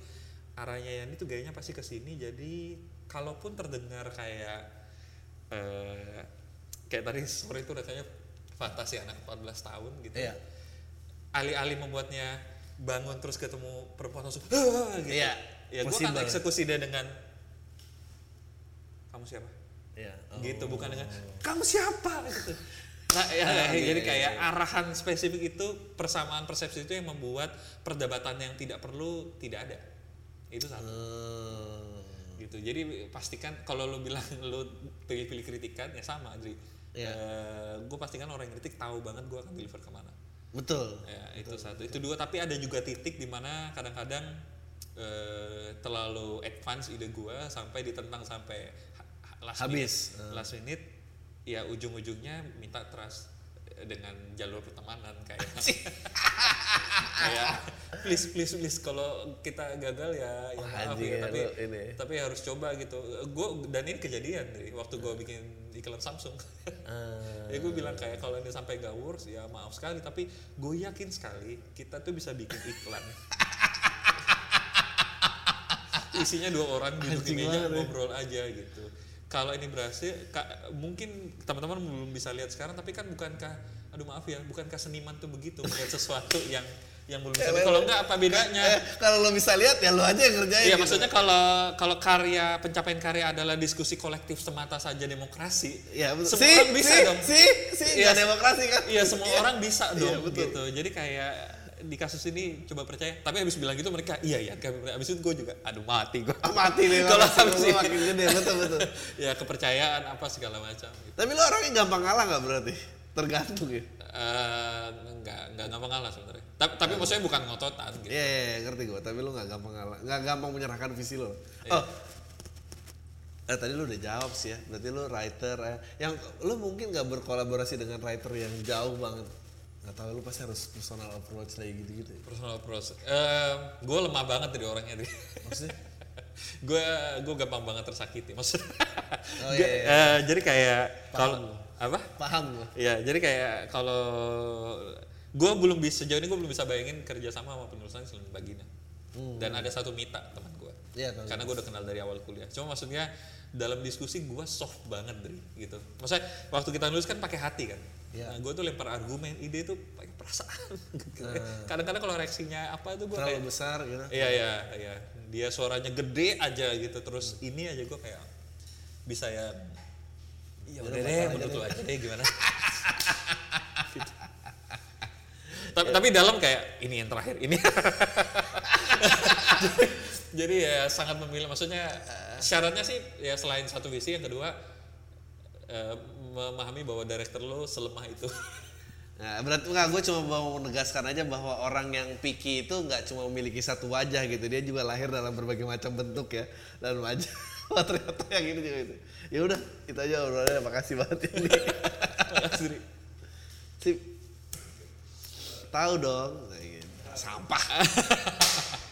Speaker 2: arahnya yang itu gayanya pasti ke sini. Jadi kalaupun terdengar kayak eh kayak tadi sore itu rasanya fantasi anak 14 tahun gitu.
Speaker 1: Iya.
Speaker 2: alih-alih membuatnya bangun terus ketemu perempuan langsung "Ah," gitu.
Speaker 1: Iya,
Speaker 2: ya gue akan eksekusi dia dengan kamu siapa?
Speaker 1: Iya.
Speaker 2: gitu bukan dengan kamu siapa? Gitu. Nah ya,
Speaker 1: iya,
Speaker 2: jadi
Speaker 1: iya,
Speaker 2: kayak arahan spesifik itu persamaan persepsi itu yang membuat perdebatan yang tidak perlu tidak ada. Itu satu.
Speaker 1: Hmm.
Speaker 2: gitu. Jadi pastikan kalau lu bilang lu pilih-pilih kritikan ya sama Adri
Speaker 1: Iya.
Speaker 2: gue pastikan orang yang kritik tahu banget gue akan deliver ke mana
Speaker 1: Betul.
Speaker 2: ya itu satu itu dua tapi ada juga titik di mana kadang-kadang eh, terlalu advance ide gua sampai ditentang sampai last
Speaker 1: Habis.
Speaker 2: minute, last minute ya ujung-ujungnya minta trust eh, dengan jalur pertemanan kayak kayak please please please kalau kita gagal ya ya maaf ya tapi
Speaker 1: ini.
Speaker 2: tapi harus coba gitu gue dan ini kejadian dari waktu gue bikin iklan Samsung.
Speaker 1: Eh,
Speaker 2: ya gue bilang kayak kalau ini sampai gak works ya maaf sekali tapi gue yakin sekali kita tuh bisa bikin iklan. Isinya dua orang duduk di meja
Speaker 1: ya.
Speaker 2: ngobrol aja gitu. Kalau ini berhasil ka- mungkin teman-teman belum bisa lihat sekarang tapi kan bukankah aduh maaf ya bukankah seniman tuh begitu melihat sesuatu yang yang belum bisa
Speaker 1: Eh,
Speaker 2: kalau enggak apa bedanya
Speaker 1: Eh, kalau lo bisa lihat ya lo aja yang kerjain.
Speaker 2: Iya
Speaker 1: gitu.
Speaker 2: maksudnya kalau kalau karya pencapaian karya adalah diskusi kolektif semata saja demokrasi.
Speaker 1: Ya, betul.
Speaker 2: Semua
Speaker 1: si,
Speaker 2: orang bisa
Speaker 1: si,
Speaker 2: dong.
Speaker 1: Si, si,
Speaker 2: Iya,
Speaker 1: nggak demokrasi kan?
Speaker 2: Iya semua orang bisa
Speaker 1: Iya,
Speaker 2: dong
Speaker 1: betul.
Speaker 2: gitu. Jadi kayak di kasus ini coba percaya. Tapi habis bilang gitu mereka iya iya. Habis itu gue juga aduh mati gue.
Speaker 1: Ah, mati nih
Speaker 2: Kalau habis ini.
Speaker 1: makin gede, betul betul.
Speaker 2: ya kepercayaan apa segala macam. Gitu.
Speaker 1: Tapi lo orangnya gampang ngalah nggak berarti? Tergantung ya.
Speaker 2: Eh, enggak enggak gampang kalah sebenarnya. Tapi, tapi maksudnya bukan ngototan gitu.
Speaker 1: Iya, iya, ngerti gue. Tapi lo nggak gampang ngalah, nggak gampang menyerahkan visi lo.
Speaker 2: Iya.
Speaker 1: Oh, eh, tadi lo udah jawab sih ya. Berarti lo writer ya. Yang lo mungkin nggak berkolaborasi dengan writer yang jauh banget. Nggak tahu lo pasti harus personal approach lagi gitu-gitu. Ya.
Speaker 2: Personal approach. Eh, gue lemah banget dari orangnya Dri.
Speaker 1: Maksudnya?
Speaker 2: gue gue gampang banget tersakiti maksudnya.
Speaker 1: Oh, iya, iya.
Speaker 2: eh, jadi kayak kalau. Apa?
Speaker 1: Paham.
Speaker 2: Iya, jadi kayak kalau gue belum bisa sejauh ini gue belum bisa bayangin kerja sama sama penulisan selain Bagina. Dan ada satu Mita teman gue.
Speaker 1: Hmm. Iya, tahu.
Speaker 2: Karena gue udah kenal dari awal kuliah. Cuma maksudnya dalam diskusi gue soft banget dari gitu. Maksudnya waktu kita nulis kan pakai hati kan.
Speaker 1: Iya.
Speaker 2: Nah, gue tuh lempar argumen, ide tuh pakai perasaan. Kadang-kadang kalau reaksinya apa tuh gue kayak
Speaker 1: Terlalu besar gitu.
Speaker 2: Iya iya iya. Dia suaranya gede aja gitu terus ini aja gue kayak bisa ya Iya udah deh, menurut lu aja deh gimana. Tapi tapi dalam kayak ini yang terakhir ini. Jadi ya sangat memilih maksudnya syaratnya sih ya selain satu visi yang kedua eh, memahami bahwa director lo selemah itu.
Speaker 1: Nah, berarti nggak gue cuma mau menegaskan aja bahwa orang yang picky itu nggak cuma memiliki satu wajah gitu, dia juga lahir dalam berbagai macam bentuk ya dan wajah. Wah ternyata yang ini juga itu. Ya udah, itu aja obrolannya. Makasih banget ini.
Speaker 2: Makasih.
Speaker 1: Sip. Tahu dong. Sampah.